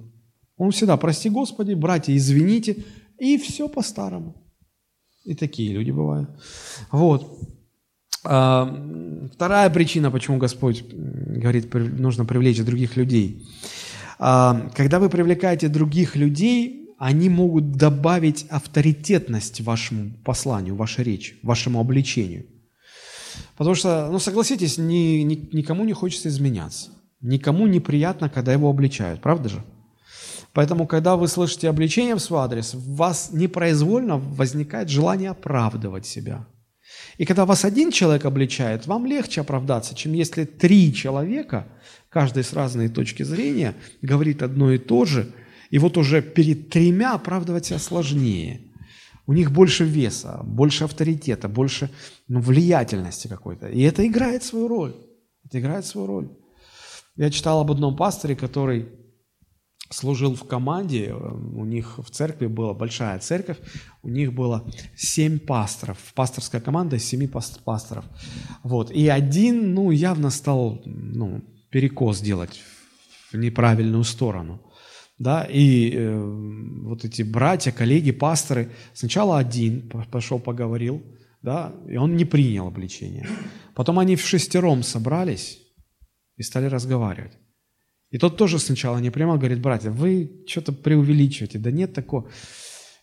A: Он всегда, прости Господи, братья, извините, и все по-старому. И такие люди бывают. Вот. А, вторая причина, почему Господь говорит, нужно привлечь других людей – а, когда вы привлекаете других людей, они могут добавить авторитетность вашему посланию, вашей речи, вашему обличению. Потому что, ну согласитесь, ни, ни, никому не хочется изменяться. Никому неприятно, когда его обличают, правда же? Поэтому, когда вы слышите обличение в свой адрес, у вас непроизвольно возникает желание оправдывать себя. И когда вас один человек обличает, вам легче оправдаться, чем если три человека, каждый с разной точки зрения, говорит одно и то же, и вот уже перед тремя оправдывать себя сложнее. У них больше веса, больше авторитета, больше ну, влиятельности какой-то. И это играет свою роль. Это играет свою роль. Я читал об одном пасторе, который служил в команде, у них в церкви была большая церковь, у них было семь пасторов, пасторская команда из семи пасторов. Вот. И один, ну, явно стал, ну, перекос делать в неправильную сторону. Да, и э, вот эти братья, коллеги, пасторы, сначала один пошел, поговорил, да, и он не принял обличение. Потом они в шестером собрались и стали разговаривать. И тот тоже сначала не прямо говорит, братья, вы что-то преувеличиваете, да нет такого.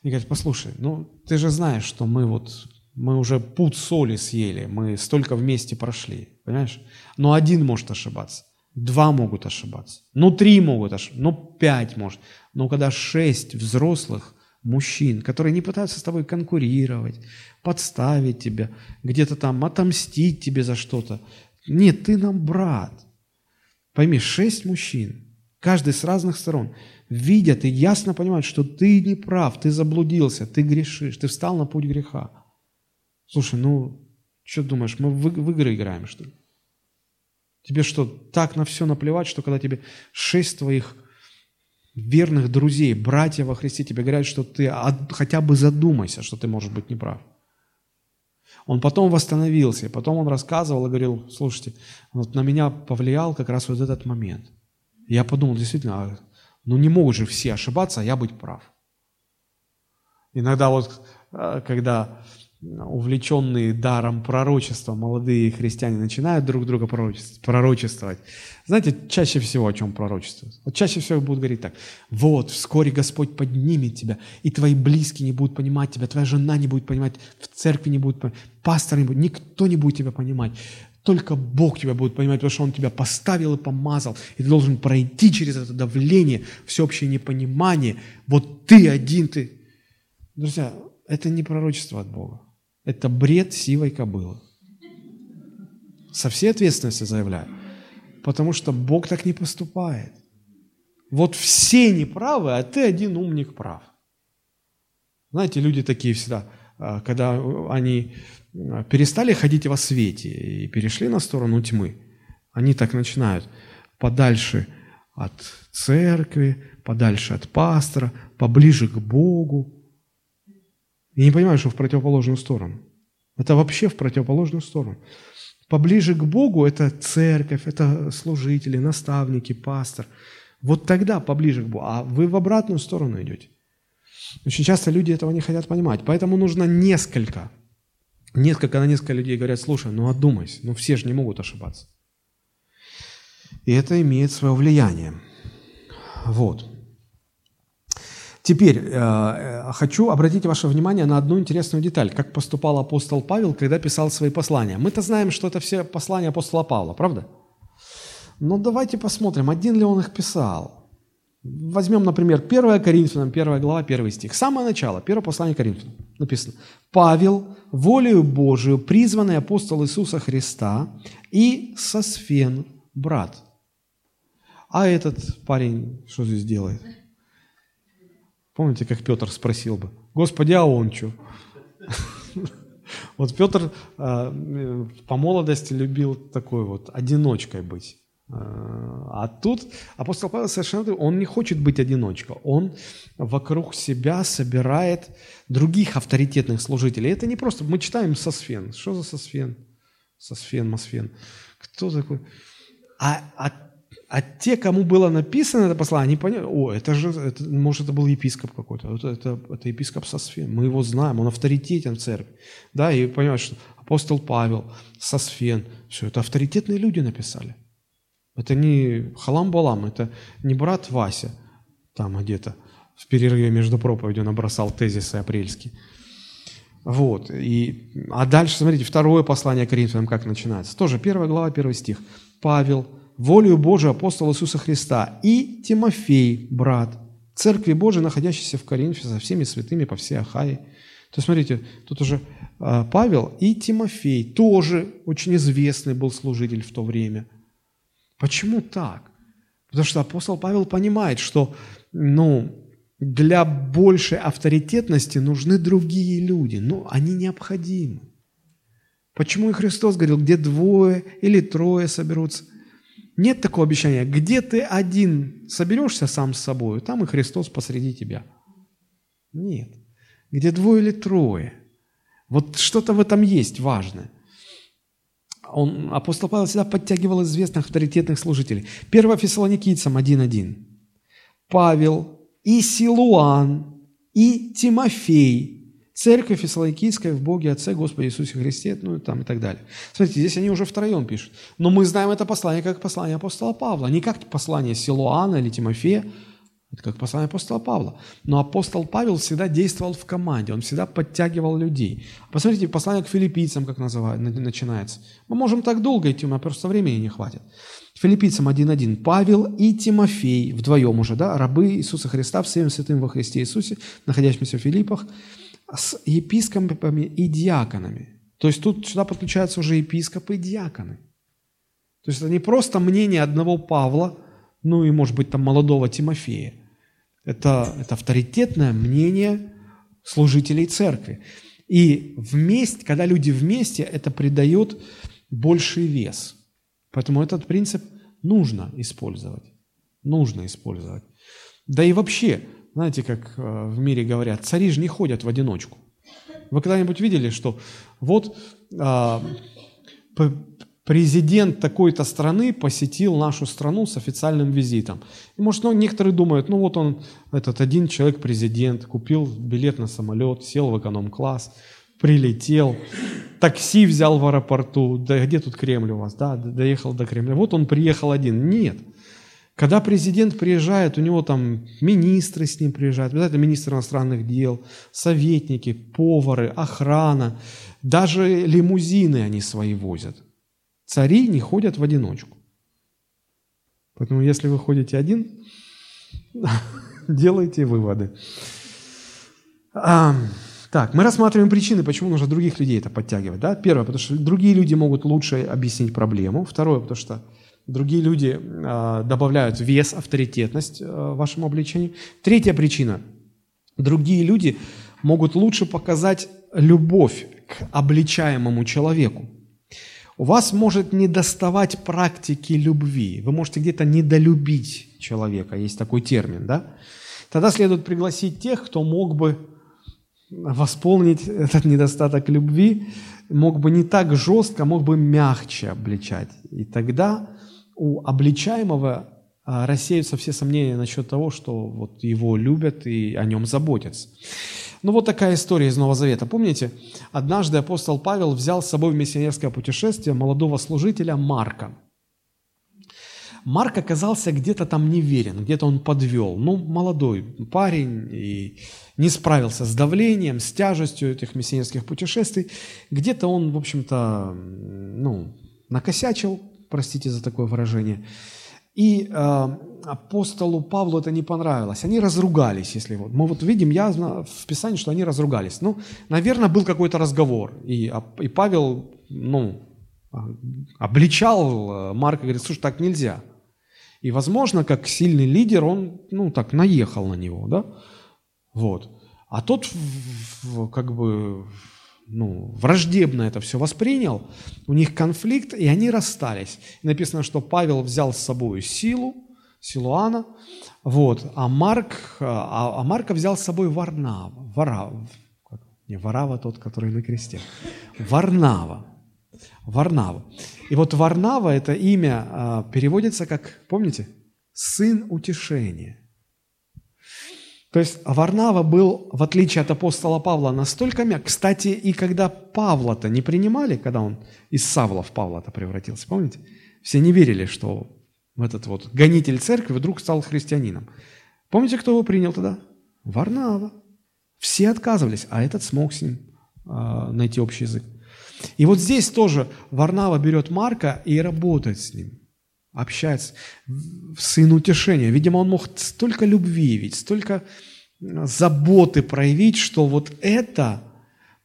A: И говорит, послушай, ну ты же знаешь, что мы вот, мы уже путь соли съели, мы столько вместе прошли, понимаешь? Но один может ошибаться, два могут ошибаться, ну три могут ошибаться, ну пять может. Но когда шесть взрослых мужчин, которые не пытаются с тобой конкурировать, подставить тебя, где-то там отомстить тебе за что-то. Нет, ты нам брат. Пойми, шесть мужчин, каждый с разных сторон, видят и ясно понимают, что ты не прав, ты заблудился, ты грешишь, ты встал на путь греха. Слушай, ну, что думаешь, мы в, игры играем, что ли? Тебе что, так на все наплевать, что когда тебе шесть твоих верных друзей, братья во Христе тебе говорят, что ты хотя бы задумайся, что ты можешь быть неправ. Он потом восстановился, потом он рассказывал и говорил, слушайте, вот на меня повлиял как раз вот этот момент. Я подумал, действительно, а, ну не могут же все ошибаться, а я быть прав. Иногда вот, а, когда увлеченные даром пророчества молодые христиане начинают друг друга пророчествовать. Знаете, чаще всего о чем пророчествуют? Вот чаще всего будут говорить так. Вот, вскоре Господь поднимет тебя, и твои близкие не будут понимать тебя, твоя жена не будет понимать, в церкви не будет понимать, пастор не будет, никто не будет тебя понимать. Только Бог тебя будет понимать, потому что Он тебя поставил и помазал. И ты должен пройти через это давление, всеобщее непонимание. Вот ты один, ты. Друзья, это не пророчество от Бога. Это бред сивой кобылы. Со всей ответственностью заявляю. Потому что Бог так не поступает. Вот все неправы, а ты один умник прав. Знаете, люди такие всегда, а, когда они а, перестали ходить во свете и перешли на сторону тьмы, они так начинают подальше от церкви, подальше от пастора, поближе к Богу. И не понимаю, что в противоположную сторону. Это вообще в противоположную сторону. Поближе к Богу – это церковь, это служители, наставники, пастор. Вот тогда поближе к Богу. А вы в обратную сторону идете. Очень часто люди этого не хотят понимать. Поэтому нужно несколько. Несколько на несколько людей говорят, слушай, ну одумайся, ну все же не могут ошибаться. И это имеет свое влияние. Вот. Теперь э, хочу обратить ваше внимание на одну интересную деталь, как поступал апостол Павел, когда писал свои послания. Мы-то знаем, что это все послания апостола Павла, правда? Но давайте посмотрим, один ли он их писал. Возьмем, например, 1 Коринфянам, 1 глава, 1 стих. Самое начало, первое послание Коринфянам написано. «Павел, волею Божию, призванный апостол Иисуса Христа, и Сосфен, брат». А этот парень что здесь делает? Помните, как Петр спросил бы, Господи, а он что? Вот Петр а, по молодости любил такой вот одиночкой быть. А, а тут апостол Павел совершенно он не хочет быть одиночкой. Он вокруг себя собирает других авторитетных служителей. Это не просто, мы читаем Сосфен. Что за Сосфен? Сосфен, Мосфен. Кто такой? А, а а те, кому было написано это послание, они поняли, о, это же, это, может, это был епископ какой-то, это, это, это епископ Сосфен, мы его знаем, он авторитетен в церкви. Да, и понимаешь, что апостол Павел, Сосфен, все, это авторитетные люди написали. Это не халам-балам, это не брат Вася там где-то, в перерыве между проповедью набросал тезисы апрельские. Вот. И, а дальше, смотрите, второе послание Коринфянам как начинается. Тоже первая глава, первый стих. Павел, волею Божию апостол Иисуса Христа и Тимофей, брат, церкви Божией, находящейся в Коринфе, со всеми святыми по всей Ахае. То есть, смотрите, тут уже а, Павел и Тимофей, тоже очень известный был служитель в то время. Почему так? Потому что апостол Павел понимает, что ну, для большей авторитетности нужны другие люди, но они необходимы. Почему и Христос говорил, где двое или трое соберутся? Нет такого обещания. Где ты один соберешься сам с собой, там и Христос посреди тебя. Нет. Где двое или трое. Вот что-то в этом есть важное. Он, апостол Павел всегда подтягивал известных авторитетных служителей. 1 Фессалоникийцам 1.1. Павел и Силуан, и Тимофей, Церковь Фессалоникийская в Боге Отце Господе Иисусе Христе, ну и там и так далее. Смотрите, здесь они уже втроем пишут. Но мы знаем это послание как послание апостола Павла, не как послание Силуана или Тимофея, это как послание апостола Павла. Но апостол Павел всегда действовал в команде, он всегда подтягивал людей. Посмотрите, послание к филиппийцам, как называют, начинается. Мы можем так долго идти, у нас просто времени не хватит. Филиппийцам 1.1. Павел и Тимофей, вдвоем уже, да, рабы Иисуса Христа, всем святым во Христе Иисусе, находящимся в Филиппах, с епископами и диаконами. То есть тут сюда подключаются уже епископы и диаконы. То есть это не просто мнение одного Павла, ну и, может быть, там молодого Тимофея. Это, это авторитетное мнение служителей церкви. И вместе, когда люди вместе, это придает больший вес. Поэтому этот принцип нужно использовать. Нужно использовать. Да и вообще, знаете, как э, в мире говорят, цари же не ходят в одиночку. Вы когда-нибудь видели, что вот а, президент такой-то страны посетил нашу страну с официальным визитом. И может, ну, некоторые думают, ну вот он, этот один человек президент, купил билет на самолет, сел в эконом-класс, прилетел, такси взял в аэропорту, да где тут Кремль у вас, да, доехал до Кремля. Вот он приехал один. Нет. Когда президент приезжает, у него там министры с ним приезжают, обязательно министр иностранных дел, советники, повары, охрана, даже лимузины они свои возят. Цари не ходят в одиночку. Поэтому если вы ходите один, делайте выводы. А, так, мы рассматриваем причины, почему нужно других людей это подтягивать. Да? Первое, потому что другие люди могут лучше объяснить проблему. Второе, потому что Другие люди э, добавляют вес, авторитетность э, вашему обличению. Третья причина. Другие люди могут лучше показать любовь к обличаемому человеку. У вас может не доставать практики любви. Вы можете где-то недолюбить человека. Есть такой термин, да? Тогда следует пригласить тех, кто мог бы восполнить этот недостаток любви, мог бы не так жестко, мог бы мягче обличать. И тогда у обличаемого а, рассеются все сомнения насчет того, что вот его любят и о нем заботятся. Ну вот такая история из Нового Завета. Помните, однажды апостол Павел взял с собой в миссионерское путешествие молодого служителя Марка. Марк оказался где-то там неверен, где-то он подвел. Ну, молодой парень и не справился с давлением, с тяжестью этих миссионерских путешествий. Где-то он, в общем-то, ну, накосячил, простите за такое выражение. И э, апостолу Павлу это не понравилось. Они разругались, если вот. Мы вот видим я в Писании, что они разругались. Ну, наверное, был какой-то разговор. И, и Павел, ну, обличал э, Марка, говорит, слушай, так нельзя. И, возможно, как сильный лидер, он, ну, так наехал на него, да? Вот. А тот, как бы, ну, враждебно это все воспринял, у них конфликт, и они расстались. И написано, что Павел взял с собой силу, Силуана, вот, а, Марк, а, а Марка взял с собой Варнава, Варава, не Варава тот, который на кресте, Варнава, Варнава. И вот Варнава, это имя а, переводится как, помните, сын утешения. То есть Варнава был, в отличие от апостола Павла, настолько мягк. Кстати, и когда Павла-то не принимали, когда он из Савла в Павла-то превратился, помните? Все не верили, что этот вот гонитель церкви вдруг стал христианином. Помните, кто его принял тогда? Варнава. Все отказывались, а этот смог с ним э, найти общий язык. И вот здесь тоже Варнава берет Марка и работает с ним, общается, сын утешения. Видимо, он мог столько любви, ведь столько заботы проявить, что вот это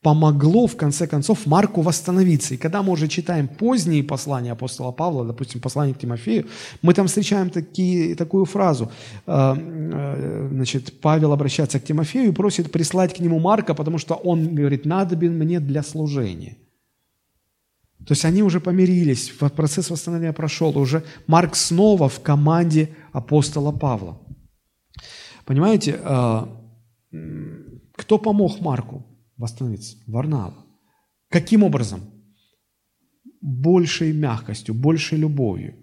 A: помогло, в конце концов, Марку восстановиться. И когда мы уже читаем поздние послания апостола Павла, допустим, послание к Тимофею, мы там встречаем такие, такую фразу. Э, э, значит, Павел обращается к Тимофею и просит прислать к нему Марка, потому что он говорит, надобен мне для служения. То есть они уже помирились, процесс восстановления прошел, уже Марк снова в команде апостола Павла. Понимаете, э, кто помог Марку? восстановиться. Варнава. Каким образом? Большей мягкостью, большей любовью.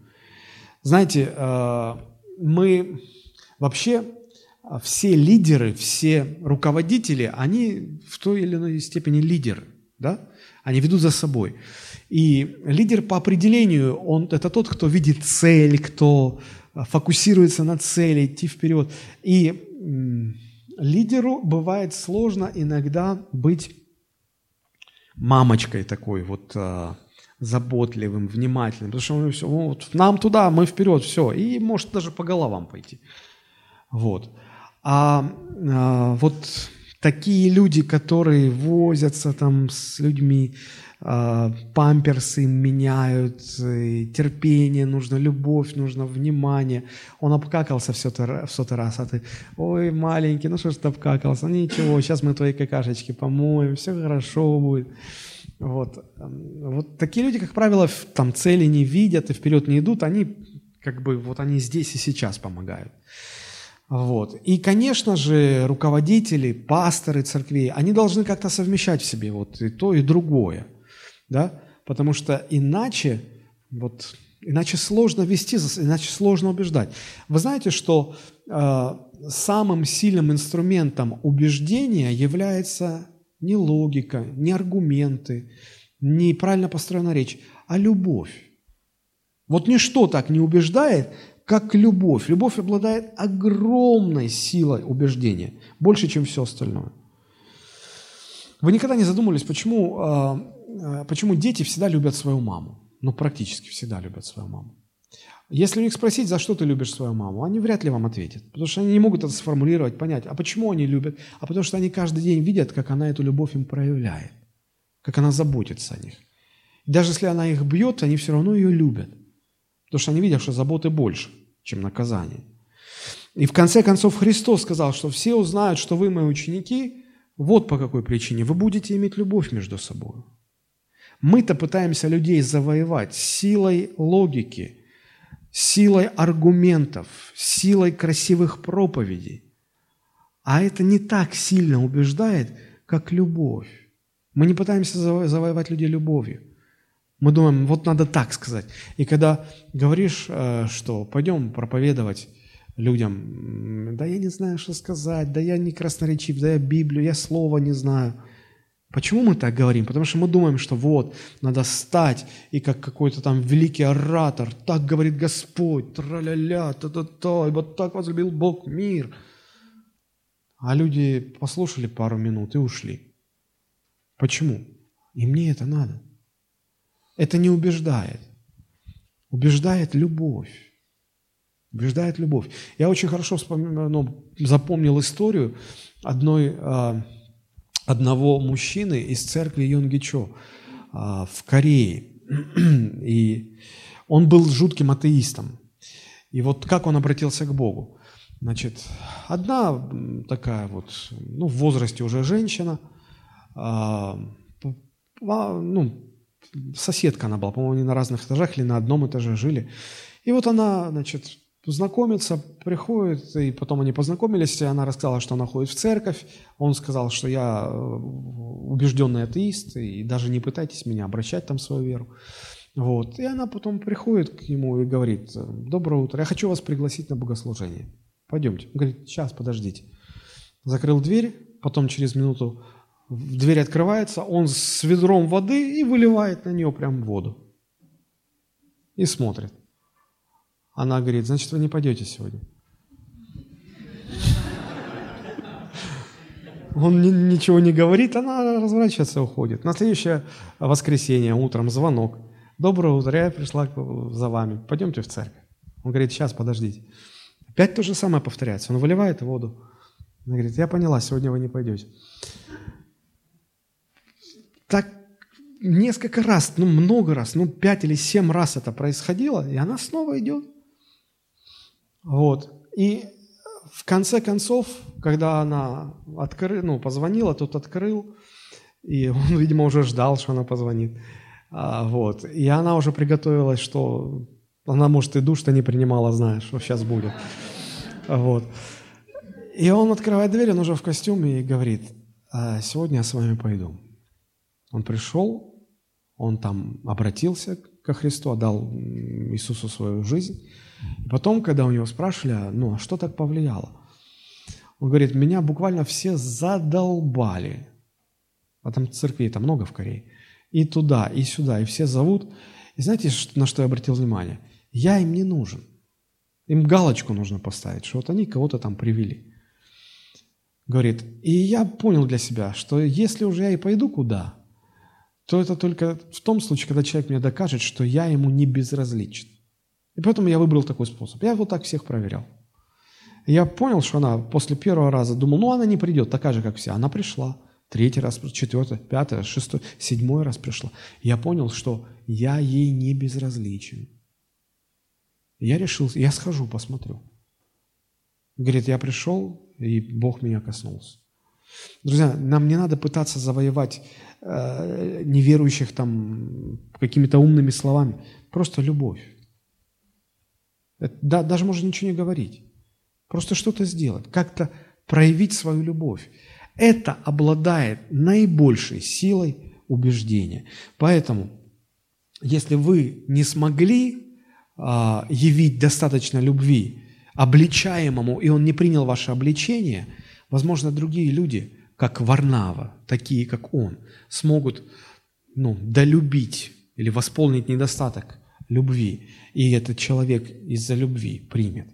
A: Знаете, э, мы вообще все лидеры, все руководители, они в той или иной степени лидеры, да? Они ведут за собой. И лидер по определению, он это тот, кто видит цель, кто фокусируется на цели, идти вперед. И лидеру бывает сложно иногда быть мамочкой такой вот а, заботливым, внимательным, потому что все, вот, нам туда, мы вперед, все, и может даже по головам пойти. Вот. А, а вот такие люди, которые возятся там с людьми, а, памперсы меняют, терпение нужно, любовь нужно, внимание. Он обкакался в сотый раз, а ты, ой, маленький, ну что ж ты обкакался, ничего, сейчас мы твои какашечки помоем, все хорошо будет. Вот. вот такие люди, как правило, там цели не видят и вперед не идут, они как бы вот они здесь и сейчас помогают. Вот. И, конечно же, руководители, пасторы церквей, они должны как-то совмещать в себе вот и то, и другое да, потому что иначе, вот, иначе сложно вести, иначе сложно убеждать. Вы знаете, что э, самым сильным инструментом убеждения является не логика, не аргументы, не правильно построенная речь, а любовь. Вот ничто так не убеждает, как любовь. Любовь обладает огромной силой убеждения, больше, чем все остальное. Вы никогда не задумывались, почему а, Э, почему дети всегда любят свою маму? Ну, практически всегда любят свою маму. Если у них спросить, за что ты любишь свою маму, они вряд ли вам ответят, потому что они не могут это сформулировать, понять, а почему они любят, а потому что они каждый день видят, как она эту любовь им проявляет, как она заботится о них. даже если она их бьет, они все равно ее любят, потому что они видят, что заботы больше, чем наказание. И в конце концов Христос сказал, что все узнают, что вы мои ученики, вот по какой причине. Вы будете иметь любовь между собой. Мы-то пытаемся людей завоевать силой логики, силой аргументов, силой красивых проповедей. А это не так сильно убеждает, как любовь. Мы не пытаемся завоевать людей любовью. Мы думаем, вот надо так сказать. И когда говоришь, э, что пойдем проповедовать людям, да я не знаю, что сказать, да я не красноречив, да я Библию, я слова не знаю – Почему мы так говорим? Потому что мы думаем, что вот, надо стать, и как какой-то там великий оратор, так говорит Господь, тра-ля-ля, та-та-та, и вот так возлюбил Бог мир. А люди послушали пару минут и ушли. Почему? И мне это надо. Это не убеждает. Убеждает любовь. Убеждает любовь. Я очень хорошо вспомнил, ну, запомнил историю одной а, одного мужчины из церкви Йонгичо а, в Корее. И он был жутким атеистом. И вот как он обратился к Богу? Значит, одна такая вот, ну, в возрасте уже женщина, а, ну, соседка она была, по-моему, они на разных этажах или на одном этаже жили. И вот она, значит, знакомится, приходит, и потом они познакомились, и она рассказала, что она ходит в церковь, он сказал, что я э, убежденный атеист, и даже не пытайтесь меня обращать там свою веру. Вот. И она потом приходит к нему и говорит, доброе утро, я хочу вас пригласить на богослужение. Пойдемте. Он говорит, сейчас, подождите. Закрыл дверь, потом через минуту дверь открывается, он с ведром воды и выливает на нее прям воду. И смотрит. Она говорит, значит, вы не пойдете сегодня. Он ни, ничего не говорит, она разворачивается и уходит. На следующее воскресенье утром звонок. Доброе утро, я пришла за вами, пойдемте в церковь. Он говорит, сейчас, подождите. Опять то же самое повторяется. Он выливает воду. Он говорит, я поняла, сегодня вы не пойдете. Так несколько раз, ну много раз, ну пять или семь раз это происходило, и она снова идет. Вот. И в конце концов, когда она откры, ну, позвонила, тот открыл, и он, видимо, уже ждал, что она позвонит. А, вот. И она уже приготовилась, что она, может, и душ-то не принимала, знаешь, что сейчас будет. Вот. И он открывает дверь, он уже в костюме и говорит, а сегодня я с вами пойду. Он пришел, он там обратился ко Христу, отдал Иисусу свою жизнь. И потом, когда у него спрашивали, ну, а что так повлияло? Он говорит, меня буквально все задолбали. А там церквей там много в Корее. И туда, и сюда, и все зовут. И знаете, на что я обратил внимание? Я им не нужен. Им галочку нужно поставить, что вот они кого-то там привели. Говорит, и я понял для себя, что если уже я и пойду куда, то это только в том случае, когда человек мне докажет, что я ему не безразличен. И поэтому я выбрал такой способ. Я вот так всех проверял. я понял, что она после первого раза думал, ну она не придет, такая же, как все. Она пришла. Третий раз, четвертый, пятый, шестой, седьмой раз пришла. я понял, что я ей не безразличен. я решил, я схожу, посмотрю. Говорит, я пришел, и Бог меня коснулся. Друзья, нам не надо пытаться завоевать э, неверующих там какими-то умными словами. Просто любовь. Это, да, даже можно ничего не говорить. Просто что-то сделать, как-то проявить свою любовь. Это обладает наибольшей силой убеждения. Поэтому, если вы не смогли а, явить достаточно любви обличаемому, и он не принял ваше обличение, возможно, другие люди, как Варнава, такие, как он, смогут ну, долюбить или восполнить недостаток любви. И этот человек из-за любви примет.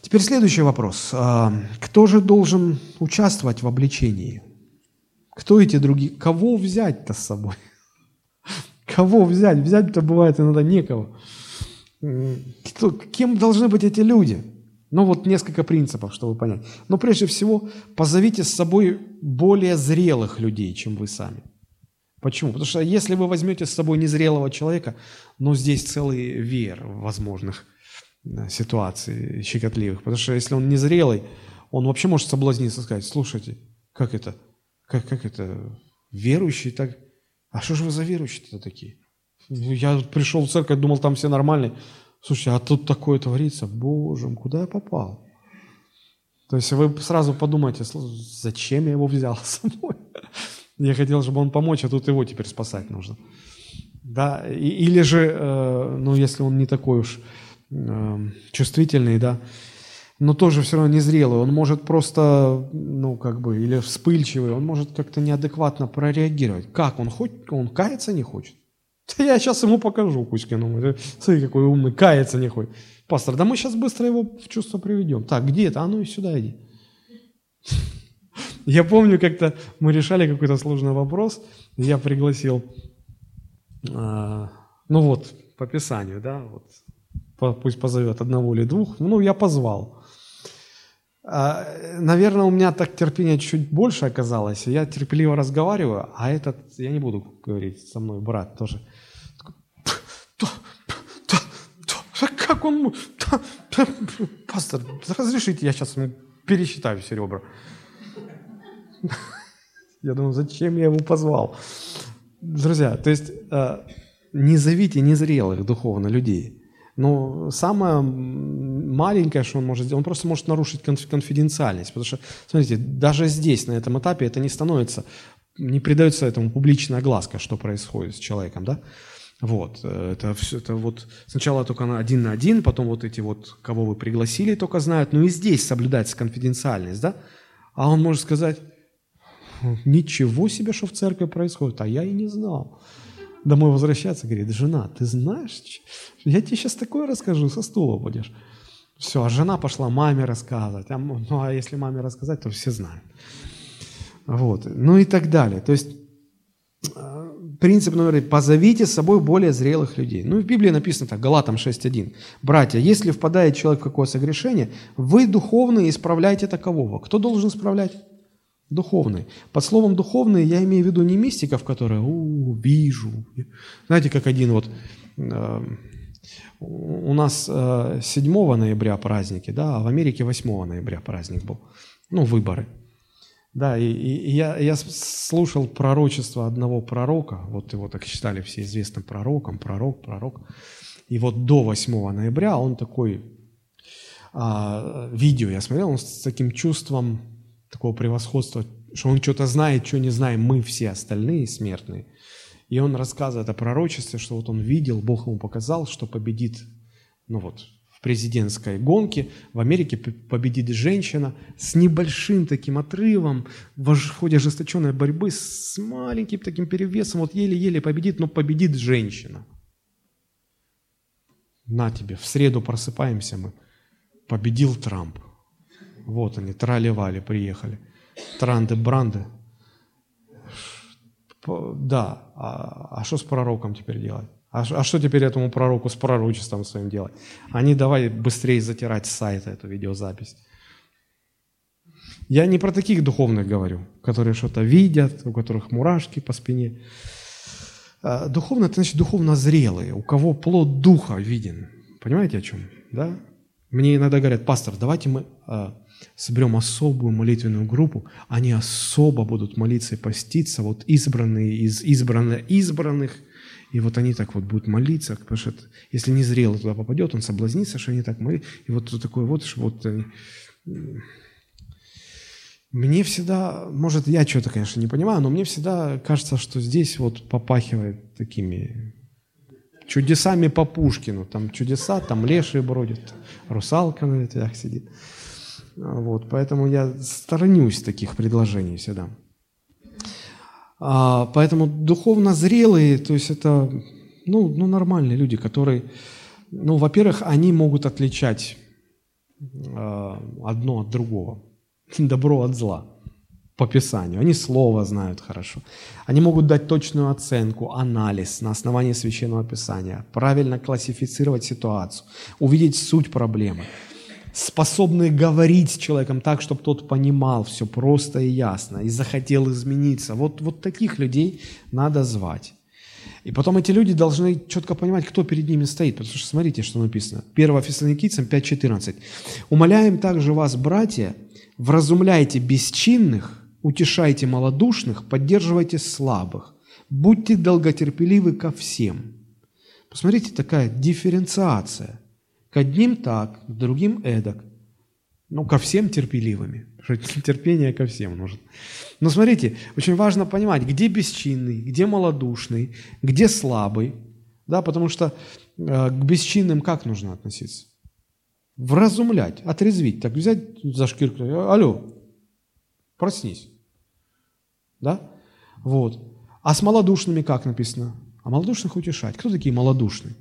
A: Теперь следующий вопрос. А, кто же должен участвовать в обличении? Кто эти другие? Кого взять-то с собой? Кого взять? Взять-то бывает иногда некого. Кто, кем должны быть эти люди? Ну вот несколько принципов, чтобы понять. Но прежде всего, позовите с собой более зрелых людей, чем вы сами. Почему? Потому что если вы возьмете с собой незрелого человека, ну, здесь целый веер возможных э, ситуаций щекотливых. Потому что если он незрелый, он вообще может соблазниться и сказать, слушайте, как это, как, как это, верующий так, а что же вы за верующие-то такие? Я пришел в церковь, думал, там все нормальные. Слушайте, а тут такое творится, боже куда я попал? То есть вы сразу подумаете, зачем я его взял с собой? Я хотел, чтобы он помочь, а тут его теперь спасать нужно. Да, или же, э, ну, если он не такой уж э, чувствительный, да, но тоже все равно незрелый, он может просто, ну, как бы, или вспыльчивый, он может как-то неадекватно прореагировать. Как? Он хоть, он каяться не хочет? Да я сейчас ему покажу Кузькину. Смотри, какой умный, каяться не хочет. Пастор, да мы сейчас быстро его в чувство приведем. Так, где это? А ну и сюда иди. Я помню, как-то мы решали какой-то сложный вопрос, я пригласил, э, ну вот, по Писанию, да, вот, пусть позовет одного или двух, ну, я позвал. А, наверное, у меня так терпения чуть больше оказалось, я терпеливо разговариваю, а этот, я не буду говорить со мной, брат тоже, как он, пастор, разрешите, я сейчас пересчитаю все ребра. Я думаю, зачем я его позвал? Друзья, то есть э, не зовите незрелых духовно людей. Но самое маленькое, что он может сделать, он просто может нарушить конфиденциальность. Потому что, смотрите, даже здесь, на этом этапе, это не становится, не придается этому публичная огласка, что происходит с человеком, да? Вот, э, это все, это вот сначала только на один на один, потом вот эти вот, кого вы пригласили, только знают, но и здесь соблюдается конфиденциальность, да? А он может сказать, Ничего себе, что в церкви происходит, а я и не знал. Домой возвращаться, говорит, жена, ты знаешь, я тебе сейчас такое расскажу, со стула будешь. Все, а жена пошла маме рассказывать. А, ну, а если маме рассказать, то все знают. Вот. Ну и так далее. То есть э, принцип номер один. Позовите с собой более зрелых людей. Ну, в Библии написано так, Галатам 6.1. Братья, если впадает человек в какое согрешение, вы духовные исправляйте такового. Кто должен исправлять? Духовный. Под словом духовный я имею в виду не мистиков, которые у, вижу. Знаете, как один вот э, у нас 7 э, ноября праздники, да, а в Америке 8 ноября праздник был. Ну, выборы. Да, и, и я, я слушал пророчество одного пророка, вот его так считали все известным пророком, пророк, пророк. И вот до 8 ноября он такой, а, видео я смотрел, он с таким чувством такого превосходства, что он что-то знает, что не знаем мы все остальные смертные. И он рассказывает о пророчестве, что вот он видел, Бог ему показал, что победит, ну вот, президентской гонке в Америке победит женщина с небольшим таким отрывом в ходе ожесточенной борьбы с маленьким таким перевесом, вот еле-еле победит, но победит женщина. На тебе, в среду просыпаемся мы, победил Трамп – вот они, трали-вали, приехали. Транды-бранды. Да, а что а с пророком теперь делать? А, а что теперь этому пророку с пророчеством своим делать? Они давай быстрее затирать с сайта эту видеозапись. Я не про таких духовных говорю, которые что-то видят, у которых мурашки по спине. А, духовно – это значит духовно зрелые, у кого плод духа виден. Понимаете о чем? Да? Мне иногда говорят, пастор, давайте мы а, соберем особую молитвенную группу, они особо будут молиться и поститься, вот избранные из избранных, избранных, и вот они так вот будут молиться, потому что если не зрело туда попадет, он соблазнится, что они так молятся. И вот такое вот, что вот они... Мне всегда, может, я что-то, конечно, не понимаю, но мне всегда кажется, что здесь вот попахивает такими чудесами по Пушкину. Там чудеса, там лешие бродят, русалка на ветвях сидит. Вот, поэтому я сторонюсь таких предложений всегда. А, поэтому духовно зрелые, то есть это ну, ну, нормальные люди, которые, ну, во-первых, они могут отличать э, одно от другого, добро от зла по Писанию. Они Слово знают хорошо. Они могут дать точную оценку, анализ на основании Священного Писания, правильно классифицировать ситуацию, увидеть суть проблемы – способные говорить с человеком так, чтобы тот понимал все просто и ясно и захотел измениться. Вот, вот таких людей надо звать. И потом эти люди должны четко понимать, кто перед ними стоит. Потому что смотрите, что написано. 1 Фессалоникийцам 5.14. «Умоляем также вас, братья, вразумляйте бесчинных, утешайте малодушных, поддерживайте слабых, будьте долготерпеливы ко всем». Посмотрите, такая дифференциация. К одним так, к другим эдак. Ну, ко всем терпеливыми. Терпение ко всем нужно. Но смотрите, очень важно понимать, где бесчинный, где малодушный, где слабый. Да, потому что э, к бесчинным как нужно относиться? Вразумлять, отрезвить. Так взять за шкирку, алло, проснись. Да? Вот. А с малодушными как написано? А малодушных утешать. Кто такие малодушные?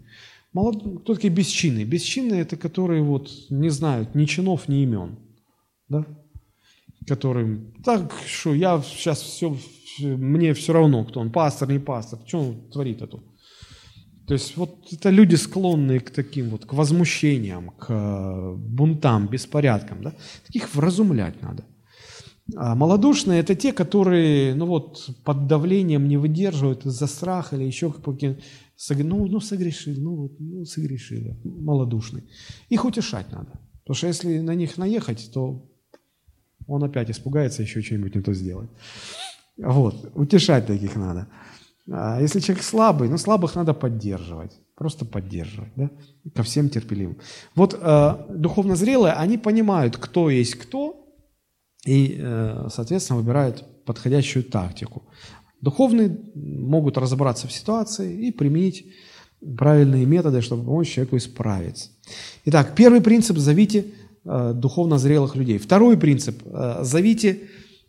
A: Молод... Кто такие бесчинные? Бесчинные – это которые вот не знают ни чинов, ни имен. Да? Которым, так что я сейчас все, мне все равно, кто он, пастор, не пастор, что он творит это. То есть вот это люди, склонные к таким вот, к возмущениям, к бунтам, беспорядкам. Да? Таких вразумлять надо. А малодушные – это те, которые ну вот, под давлением не выдерживают из-за страха или еще каких ну, ну согрешил, ну, вот, ну согрешила, малодушный. Их утешать надо. Потому что если на них наехать, то он опять испугается, еще что-нибудь не то сделает. Вот, утешать таких надо. А если человек слабый, ну слабых надо поддерживать, просто поддерживать, да, ко всем терпеливым. Вот э, духовно зрелые, они понимают, кто есть кто, и, э, соответственно, выбирают подходящую тактику. Духовные могут разобраться в ситуации и применить правильные методы, чтобы помочь человеку исправиться. Итак, первый принцип – зовите э, духовно зрелых людей. Второй принцип э, – зовите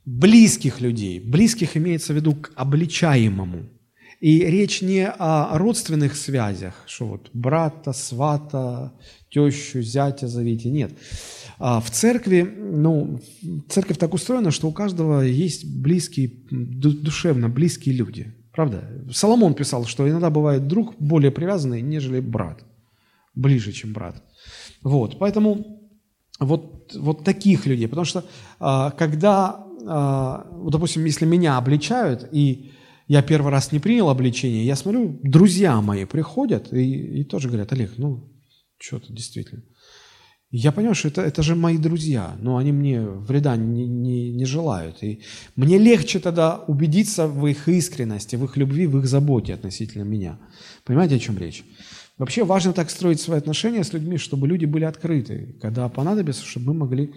A: близких людей. Близких имеется в виду к обличаемому. И речь не о родственных связях, что вот брата, свата, тещу, зятя зовите, нет. А в церкви, ну, церковь так устроена, что у каждого есть близкие, душевно близкие люди. Правда? Соломон писал, что иногда бывает друг более привязанный, нежели брат. Ближе, чем брат. Вот, поэтому вот, вот таких людей. Потому что а, когда, а, допустим, если меня обличают, и я первый раз не принял обличение, я смотрю, друзья мои приходят и, и тоже говорят, Олег, ну, что-то действительно. Я понимаю, что это, это же мои друзья, но они мне вреда не, не, не желают. И мне легче тогда убедиться в их искренности, в их любви, в их заботе относительно меня. Понимаете, о чем речь? Вообще важно так строить свои отношения с людьми, чтобы люди были открыты. Когда понадобится, чтобы мы могли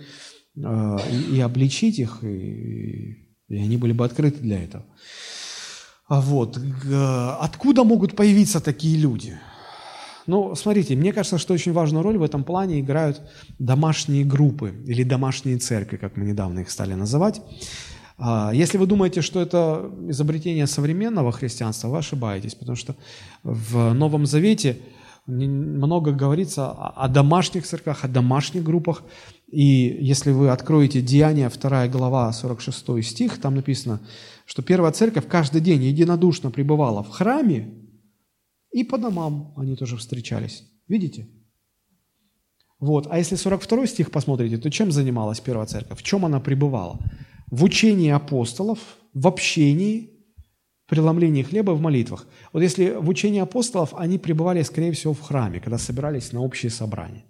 A: э, и, и обличить их, и, и они были бы открыты для этого. А вот. Откуда могут появиться такие люди? Ну, смотрите, мне кажется, что очень важную роль в этом плане играют домашние группы или домашние церкви, как мы недавно их стали называть. А, если вы думаете, что это изобретение современного христианства, вы ошибаетесь, потому что в Новом Завете много говорится о домашних церквях, о домашних группах. И если вы откроете Деяния, 2 глава, 46 стих, там написано, что первая церковь каждый день единодушно пребывала в храме, и по домам они тоже встречались. Видите? Вот. А если 42 стих посмотрите, то чем занималась первая церковь? В чем она пребывала? В учении апостолов, в общении, преломлении хлеба в молитвах. Вот если в учении апостолов они пребывали, скорее всего, в храме, когда собирались на общее собрание.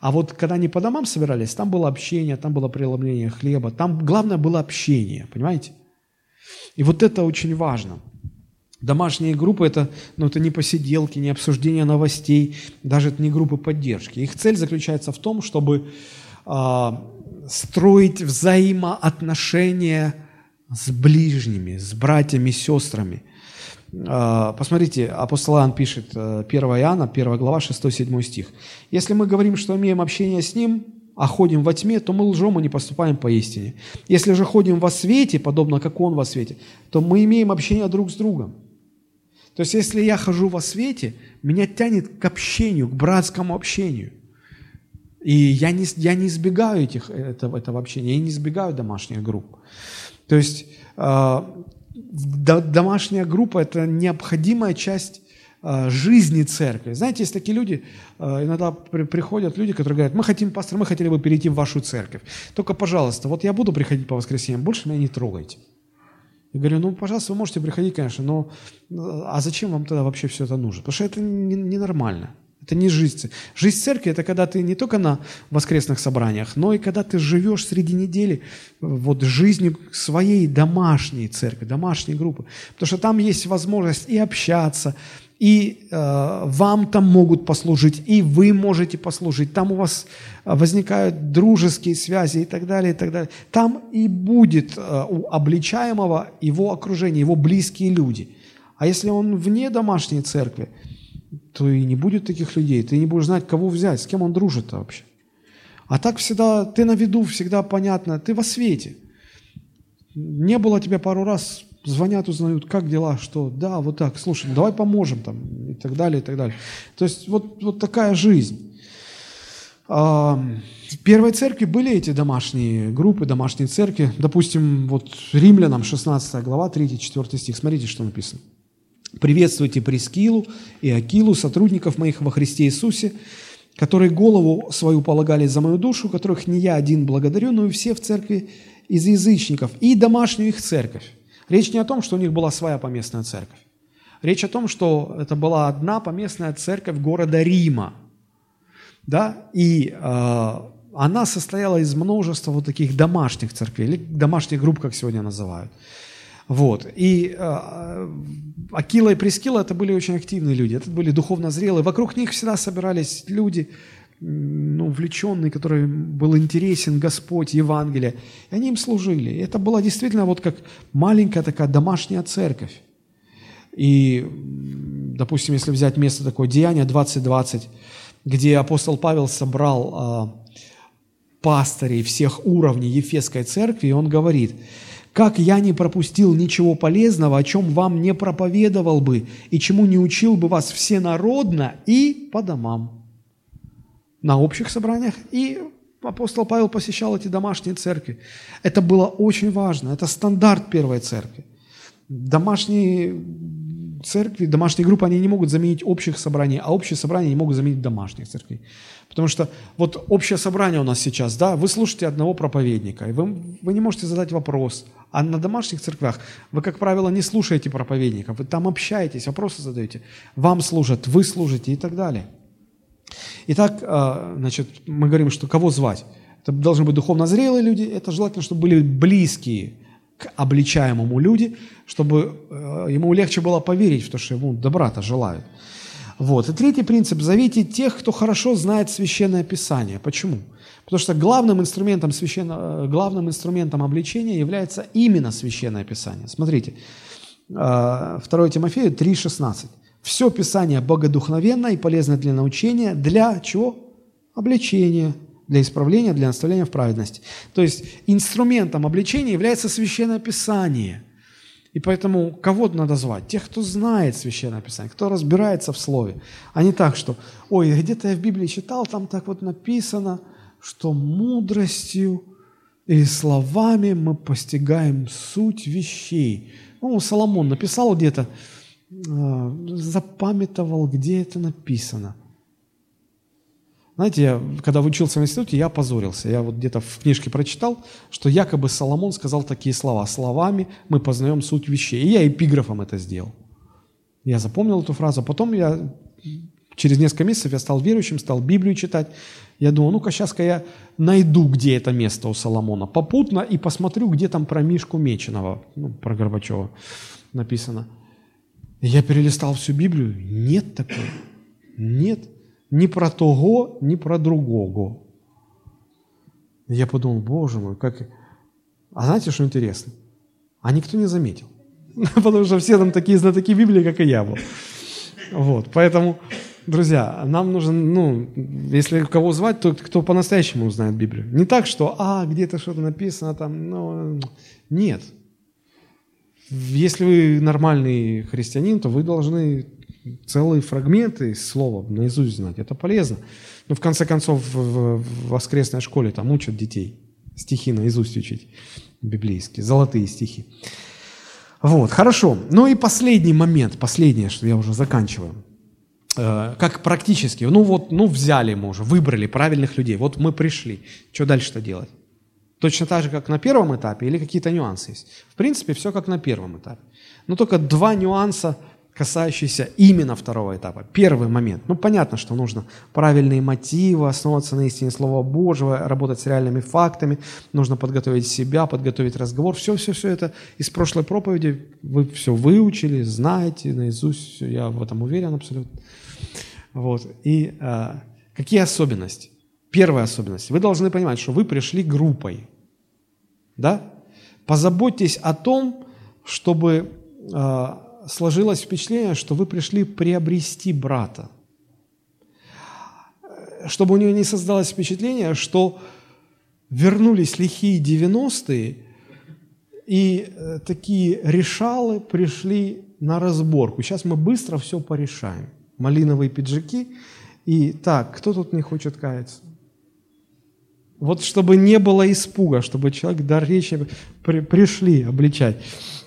A: А вот когда они по домам собирались, там было общение, там было преломление хлеба, там главное было общение, понимаете? И вот это очень важно – Домашние группы это, ну, это не посиделки, не обсуждение новостей, даже это не группы поддержки. Их цель заключается в том, чтобы э, строить взаимоотношения с ближними, с братьями, сестрами. Э, посмотрите, апостол Иоанн пишет, 1 э, Иоанна, 1 глава, 6-7 стих. «Если мы говорим, что имеем общение с Ним, а ходим во тьме, то мы лжем и не поступаем по истине. Если же ходим во свете, подобно как Он во свете, то мы имеем общение друг с другом. То есть, если я хожу во свете, меня тянет к общению, к братскому общению. И я не, я не избегаю этих, этого, этого общения, я не избегаю домашних групп. То есть, э, домашняя группа – это необходимая часть э, жизни церкви. Знаете, есть такие люди, э, иногда при, приходят люди, которые говорят, мы хотим, пастор, мы хотели бы перейти в вашу церковь. Только, пожалуйста, вот я буду приходить по воскресеньям, больше меня не трогайте. Я говорю, ну, пожалуйста, вы можете приходить, конечно, но а зачем вам тогда вообще все это нужно? Потому что это ненормально. Не это не жизнь. Жизнь церкви – это когда ты не только на воскресных собраниях, но и когда ты живешь среди недели вот жизнью своей домашней церкви, домашней группы. Потому что там есть возможность и общаться, и э, вам там могут послужить, и вы можете послужить. Там у вас э, возникают дружеские связи и так далее, и так далее. Там и будет э, у обличаемого его окружение, его близкие люди. А если он вне домашней церкви, то и не будет таких людей. Ты не будешь знать, кого взять, с кем он дружит вообще. А так всегда, ты на виду, всегда понятно, ты во свете. Не было тебя пару раз звонят, узнают, как дела, что, да, вот так, слушай, ну давай поможем там, и так далее, и так далее. То есть вот, вот такая жизнь. А, в первой церкви были эти домашние группы, домашние церкви. Допустим, вот Римлянам 16 глава, 3-4 стих. Смотрите, что написано. «Приветствуйте Прескилу и Акилу, сотрудников моих во Христе Иисусе, которые голову свою полагали за мою душу, которых не я один благодарю, но и все в церкви из язычников, и домашнюю их церковь. Речь не о том, что у них была своя поместная церковь. Речь о том, что это была одна поместная церковь города Рима. Да? И э, она состояла из множества вот таких домашних церквей, или домашних групп, как сегодня называют. Вот. И э, Акила и Прескила это были очень активные люди, это были духовно зрелые. Вокруг них всегда собирались люди, ну, увлеченный, который был интересен Господь, Евангелие. И они им служили. Это была действительно вот как маленькая такая домашняя церковь. И, допустим, если взять место такое, Деяние 20.20, где апостол Павел собрал а, пастырей всех уровней Ефесской церкви, и он говорит, как я не пропустил ничего полезного, о чем вам не проповедовал бы, и чему не учил бы вас всенародно и по домам. На общих собраниях и апостол Павел посещал эти домашние церкви. Это было очень важно, это стандарт первой церкви. Домашние церкви, домашние группы, они не могут заменить общих собраний, а общие собрания не могут заменить домашних церквей. Потому что вот общее собрание у нас сейчас, да, вы слушаете одного проповедника, и вы, вы не можете задать вопрос. А на домашних церквях вы, как правило, не слушаете проповедников, вы там общаетесь, вопросы задаете. Вам служат, вы служите и так далее. Итак, а, значит, мы говорим, что кого звать? Это должны быть духовно зрелые люди, это желательно, чтобы были близкие к обличаемому люди, чтобы э, ему легче было поверить в то, что ему добра-то желают. Вот. И третий принцип – зовите тех, кто хорошо знает Священное Писание. Почему? Потому что главным инструментом, священно, э, главным инструментом обличения является именно Священное Писание. Смотрите, 2 э, Тимофею 3,16. «Все Писание богодухновенно и полезно для научения, для чего? Обличения, для исправления, для наставления в праведности. То есть инструментом обличения является Священное Писание. И поэтому кого надо звать? Тех, кто знает Священное Писание, кто разбирается в Слове. А не так, что, ой, где-то я в Библии читал, там так вот написано, что мудростью или словами мы постигаем суть вещей. Ну, Соломон написал где-то, запамятовал, где это написано. Знаете, я, когда учился в институте, я опозорился. Я вот где-то в книжке прочитал, что якобы Соломон сказал такие слова. Словами мы познаем суть вещей. И я эпиграфом это сделал. Я запомнил эту фразу. Потом я через несколько месяцев я стал верующим, стал Библию читать. Я думал, ну-ка сейчас-ка я найду, где это место у Соломона попутно и посмотрю, где там про Мишку Меченого, ну, про Горбачева написано. Я перелистал всю Библию. Нет такого. Нет. Ни про того, ни про другого. Я подумал, боже мой, как... А знаете, что интересно? А никто не заметил. Потому что все там такие знатоки Библии, как и я был. Вот, поэтому, друзья, нам нужно, ну, если кого звать, то кто по-настоящему знает Библию. Не так, что, а, где-то что-то написано там, ну, нет. Если вы нормальный христианин, то вы должны целые фрагменты слова наизусть знать. Это полезно. Но в конце концов в воскресной школе там учат детей стихи наизусть учить библейские, золотые стихи. Вот, хорошо. Ну и последний момент, последнее, что я уже заканчиваю. Э, как практически, ну вот, ну взяли мы уже, выбрали правильных людей, вот мы пришли. Что дальше-то делать? Точно так же, как на первом этапе или какие-то нюансы есть? В принципе, все как на первом этапе. Но только два нюанса – касающийся именно второго этапа. Первый момент. Ну, понятно, что нужно правильные мотивы, основываться на истине Слова Божьего, работать с реальными фактами, нужно подготовить себя, подготовить разговор. Все-все-все это из прошлой проповеди вы все выучили, знаете наизусть, я в этом уверен абсолютно. Вот. И э, какие особенности? Первая особенность. Вы должны понимать, что вы пришли группой. Да? Позаботьтесь о том, чтобы э, сложилось впечатление, что вы пришли приобрести брата. Чтобы у нее не создалось впечатление, что вернулись лихие 90-е, и э, такие решалы пришли на разборку. Сейчас мы быстро все порешаем. Малиновые пиджаки. И так, кто тут не хочет каяться? Вот чтобы не было испуга, чтобы человек до речи при, пришли обличать.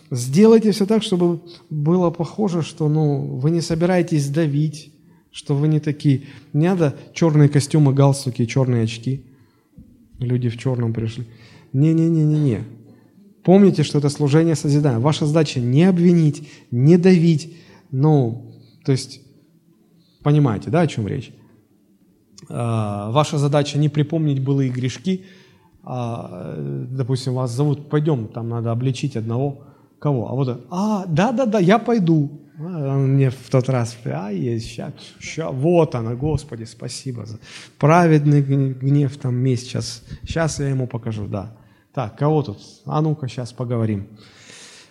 A: Сделайте все так, чтобы было похоже, что ну, вы не собираетесь давить, что вы не такие. Не надо черные костюмы, галстуки, черные очки. Люди в черном пришли. Не-не-не-не-не. Помните, что это служение созидания. Ваша задача не обвинить, не давить. Ну, то есть, понимаете, да, о чем речь? А, ваша задача не припомнить былые грешки. А, допустим, вас зовут, пойдем, там надо обличить одного Кого? А вот, а, да-да-да, я пойду. А он мне в тот раз, а, есть, ща, ща, вот она, Господи, спасибо за праведный гнев, там, месть, сейчас, сейчас я ему покажу, да. Так, кого тут? А ну-ка, сейчас поговорим.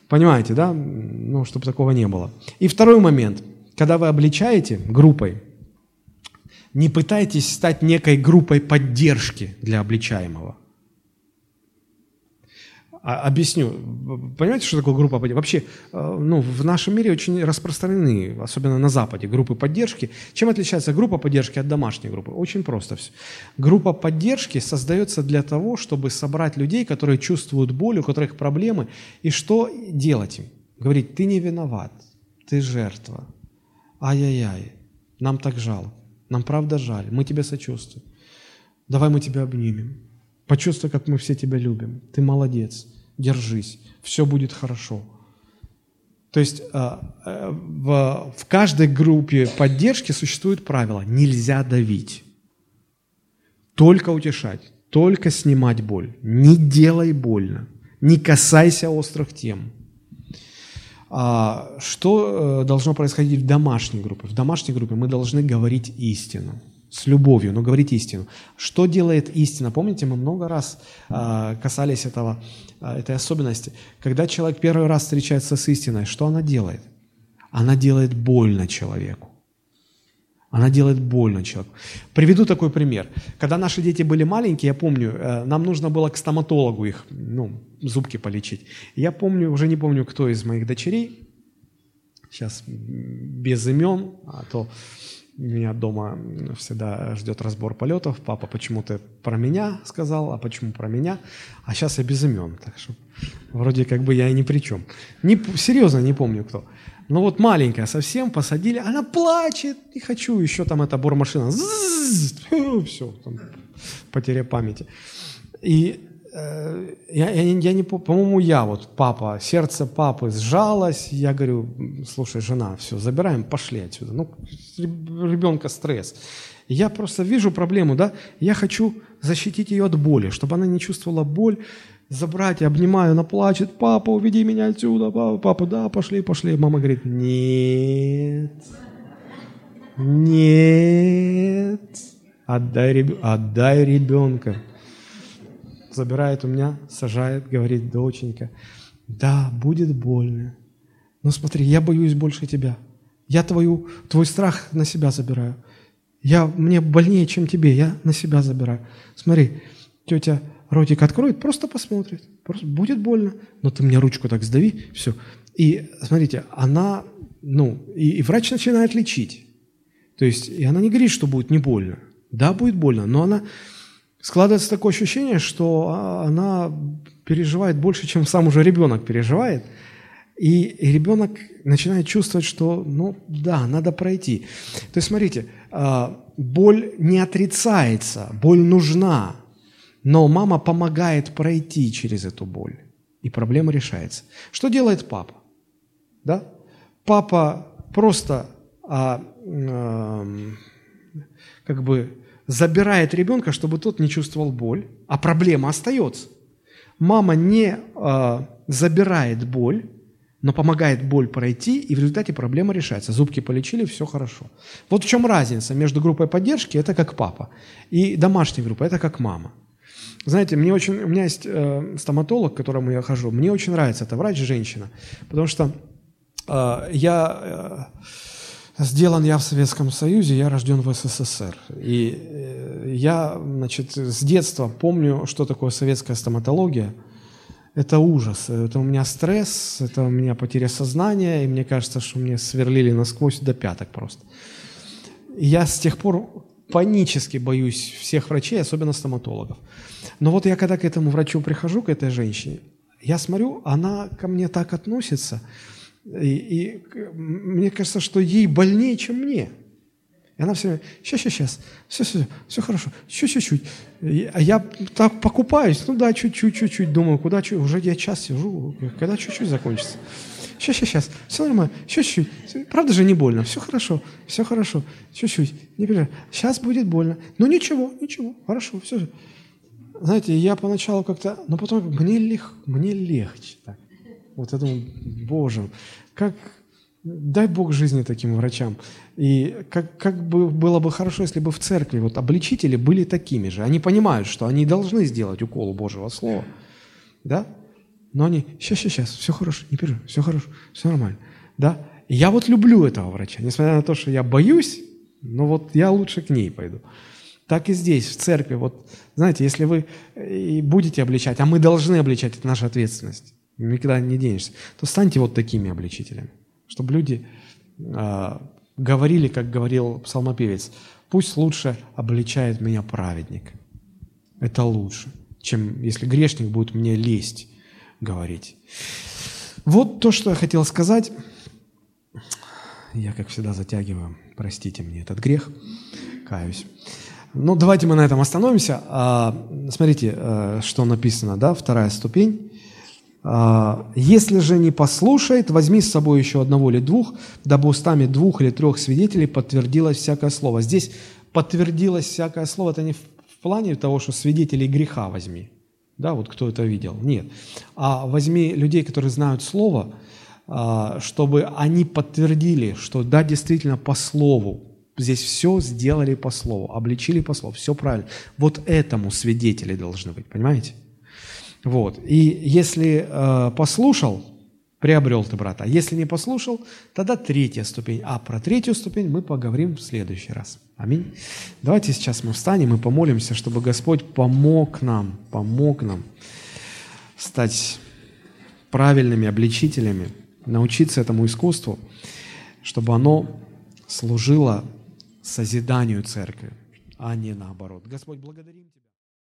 A: Понимаете, да? Ну, чтобы такого не было. И второй момент. Когда вы обличаете группой, не пытайтесь стать некой группой поддержки для обличаемого. А, объясню. Понимаете, что такое группа поддержки? Вообще, э, ну, в нашем мире очень распространены, особенно на Западе, группы поддержки. Чем отличается группа поддержки от домашней группы? Очень просто все. Группа поддержки создается для того, чтобы собрать людей, которые чувствуют боль, у которых проблемы, и что делать им? Говорить, ты не виноват, ты жертва. Ай-яй-яй, нам так жалко, нам правда жаль, мы тебе сочувствуем. Давай мы тебя обнимем. Почувствуй, как мы все тебя любим. Ты молодец держись, все будет хорошо. То есть а, в, в каждой группе поддержки существует правило – нельзя давить, только утешать, только снимать боль. Не делай больно, не касайся острых тем. А, что э, должно происходить в домашней группе? В домашней группе мы должны говорить истину – с любовью, но говорить истину. Что делает истина? Помните, мы много раз э, касались этого, э, этой особенности. Когда человек первый раз встречается с истиной, что она делает? Она делает больно человеку. Она делает больно человеку. Приведу такой пример. Когда наши дети были маленькие, я помню, э, нам нужно было к стоматологу их, ну, зубки полечить. Я помню, уже не помню, кто из моих дочерей, сейчас без имен, а то меня дома всегда ждет разбор полетов. Папа почему-то про меня сказал, а почему про меня? А сейчас я без имен, так что вроде как бы я и ни при чем. Не, серьезно не помню кто. Но вот маленькая совсем посадили, она плачет, не хочу, еще там эта бормашина, все, там, потеря памяти. И я, я, я не, по-моему, я вот, папа, сердце папы сжалось, я говорю, слушай, жена, все, забираем, пошли отсюда. Ну, ребенка стресс. Я просто вижу проблему, да, я хочу защитить ее от боли, чтобы она не чувствовала боль, забрать, обнимаю, она плачет, папа, уведи меня отсюда, папа, папа, да, пошли, пошли. Мама говорит, нет, нет, отдай, отдай ребенка забирает у меня, сажает, говорит, доченька, да, будет больно. Но смотри, я боюсь больше тебя. Я твою, твой страх на себя забираю. Я, мне больнее, чем тебе, я на себя забираю. Смотри, тетя ротик откроет, просто посмотрит. Просто будет больно, но ты мне ручку так сдави, все. И смотрите, она, ну, и, и врач начинает лечить. То есть, и она не говорит, что будет не больно. Да, будет больно, но она складывается такое ощущение, что а, она переживает больше, чем сам уже ребенок переживает. И, ребенок начинает чувствовать, что, ну да, надо пройти. То есть, смотрите, а, боль не отрицается, боль нужна, но мама помогает пройти через эту боль, и проблема решается. Что делает папа? Да? Папа просто а, а, как бы забирает ребенка, чтобы тот не чувствовал боль, а проблема остается. Мама не э, забирает боль, но помогает боль пройти, и в результате проблема решается. Зубки полечили, все хорошо. Вот в чем разница между группой поддержки, это как папа, и домашней группой, это как мама. Знаете, мне очень, у меня есть э, стоматолог, к которому я хожу, мне очень нравится, это врач-женщина, потому что э, я... Э, Сделан я в Советском Союзе, я рожден в СССР. И э, я, значит, с детства помню, что такое советская стоматология. Это ужас, это у меня стресс, это у меня потеря сознания, и мне кажется, что мне сверлили насквозь до пяток просто. И я с тех пор панически боюсь всех врачей, особенно стоматологов. Но вот я когда к этому врачу прихожу, к этой женщине, я смотрю, она ко мне так относится – и, и мне кажется, что ей больнее, чем мне. И она все время, сейчас, сейчас, сейчас, все, все, все хорошо, еще чуть-чуть. А я так покупаюсь, ну да, чуть-чуть, чуть-чуть, думаю, куда чуть, уже я час сижу, когда чуть-чуть закончится. Сейчас, сейчас, сейчас, все нормально, чуть-чуть. Правда же не больно, все хорошо, все хорошо, чуть-чуть, не переживай. Сейчас будет больно. Ну ничего, ничего, хорошо, все. Знаете, я поначалу как-то, но потом мне, лег, мне легче так. Вот я думаю, Боже, как, дай Бог жизни таким врачам. И как, как бы было бы хорошо, если бы в церкви вот обличители были такими же. Они понимают, что они должны сделать укол Божьего Слова. Да? Но они, сейчас, сейчас, сейчас, все хорошо, не переживай, все хорошо, все нормально. Да? И я вот люблю этого врача, несмотря на то, что я боюсь, но вот я лучше к ней пойду. Так и здесь, в церкви. Вот, знаете, если вы и будете обличать, а мы должны обличать, это наша ответственность, никогда не денешься, то станьте вот такими обличителями, чтобы люди э, говорили, как говорил псалмопевец, пусть лучше обличает меня праведник. Это лучше, чем если грешник будет мне лезть говорить. Вот то, что я хотел сказать. Я, как всегда, затягиваю. Простите мне этот грех. Каюсь. Ну, давайте мы на этом остановимся. А, смотрите, э, что написано, да, вторая ступень. А, «Если же не послушает, возьми с собой еще одного или двух, дабы устами двух или трех свидетелей подтвердилось всякое слово». Здесь подтвердилось всякое слово, это не в плане того, что свидетелей греха возьми. Да, вот кто это видел. Нет. А возьми людей, которые знают Слово, а, чтобы они подтвердили, что да, действительно по Слову Здесь все сделали по слову, обличили по слову, все правильно. Вот этому свидетели должны быть, понимаете? Вот. И если э, послушал, приобрел ты брата. Если не послушал, тогда третья ступень. А про третью ступень мы поговорим в следующий раз. Аминь. Давайте сейчас мы встанем и помолимся, чтобы Господь помог нам, помог нам стать правильными обличителями, научиться этому искусству, чтобы оно служило созиданию церкви, а не наоборот. Господь, благодарим Тебя.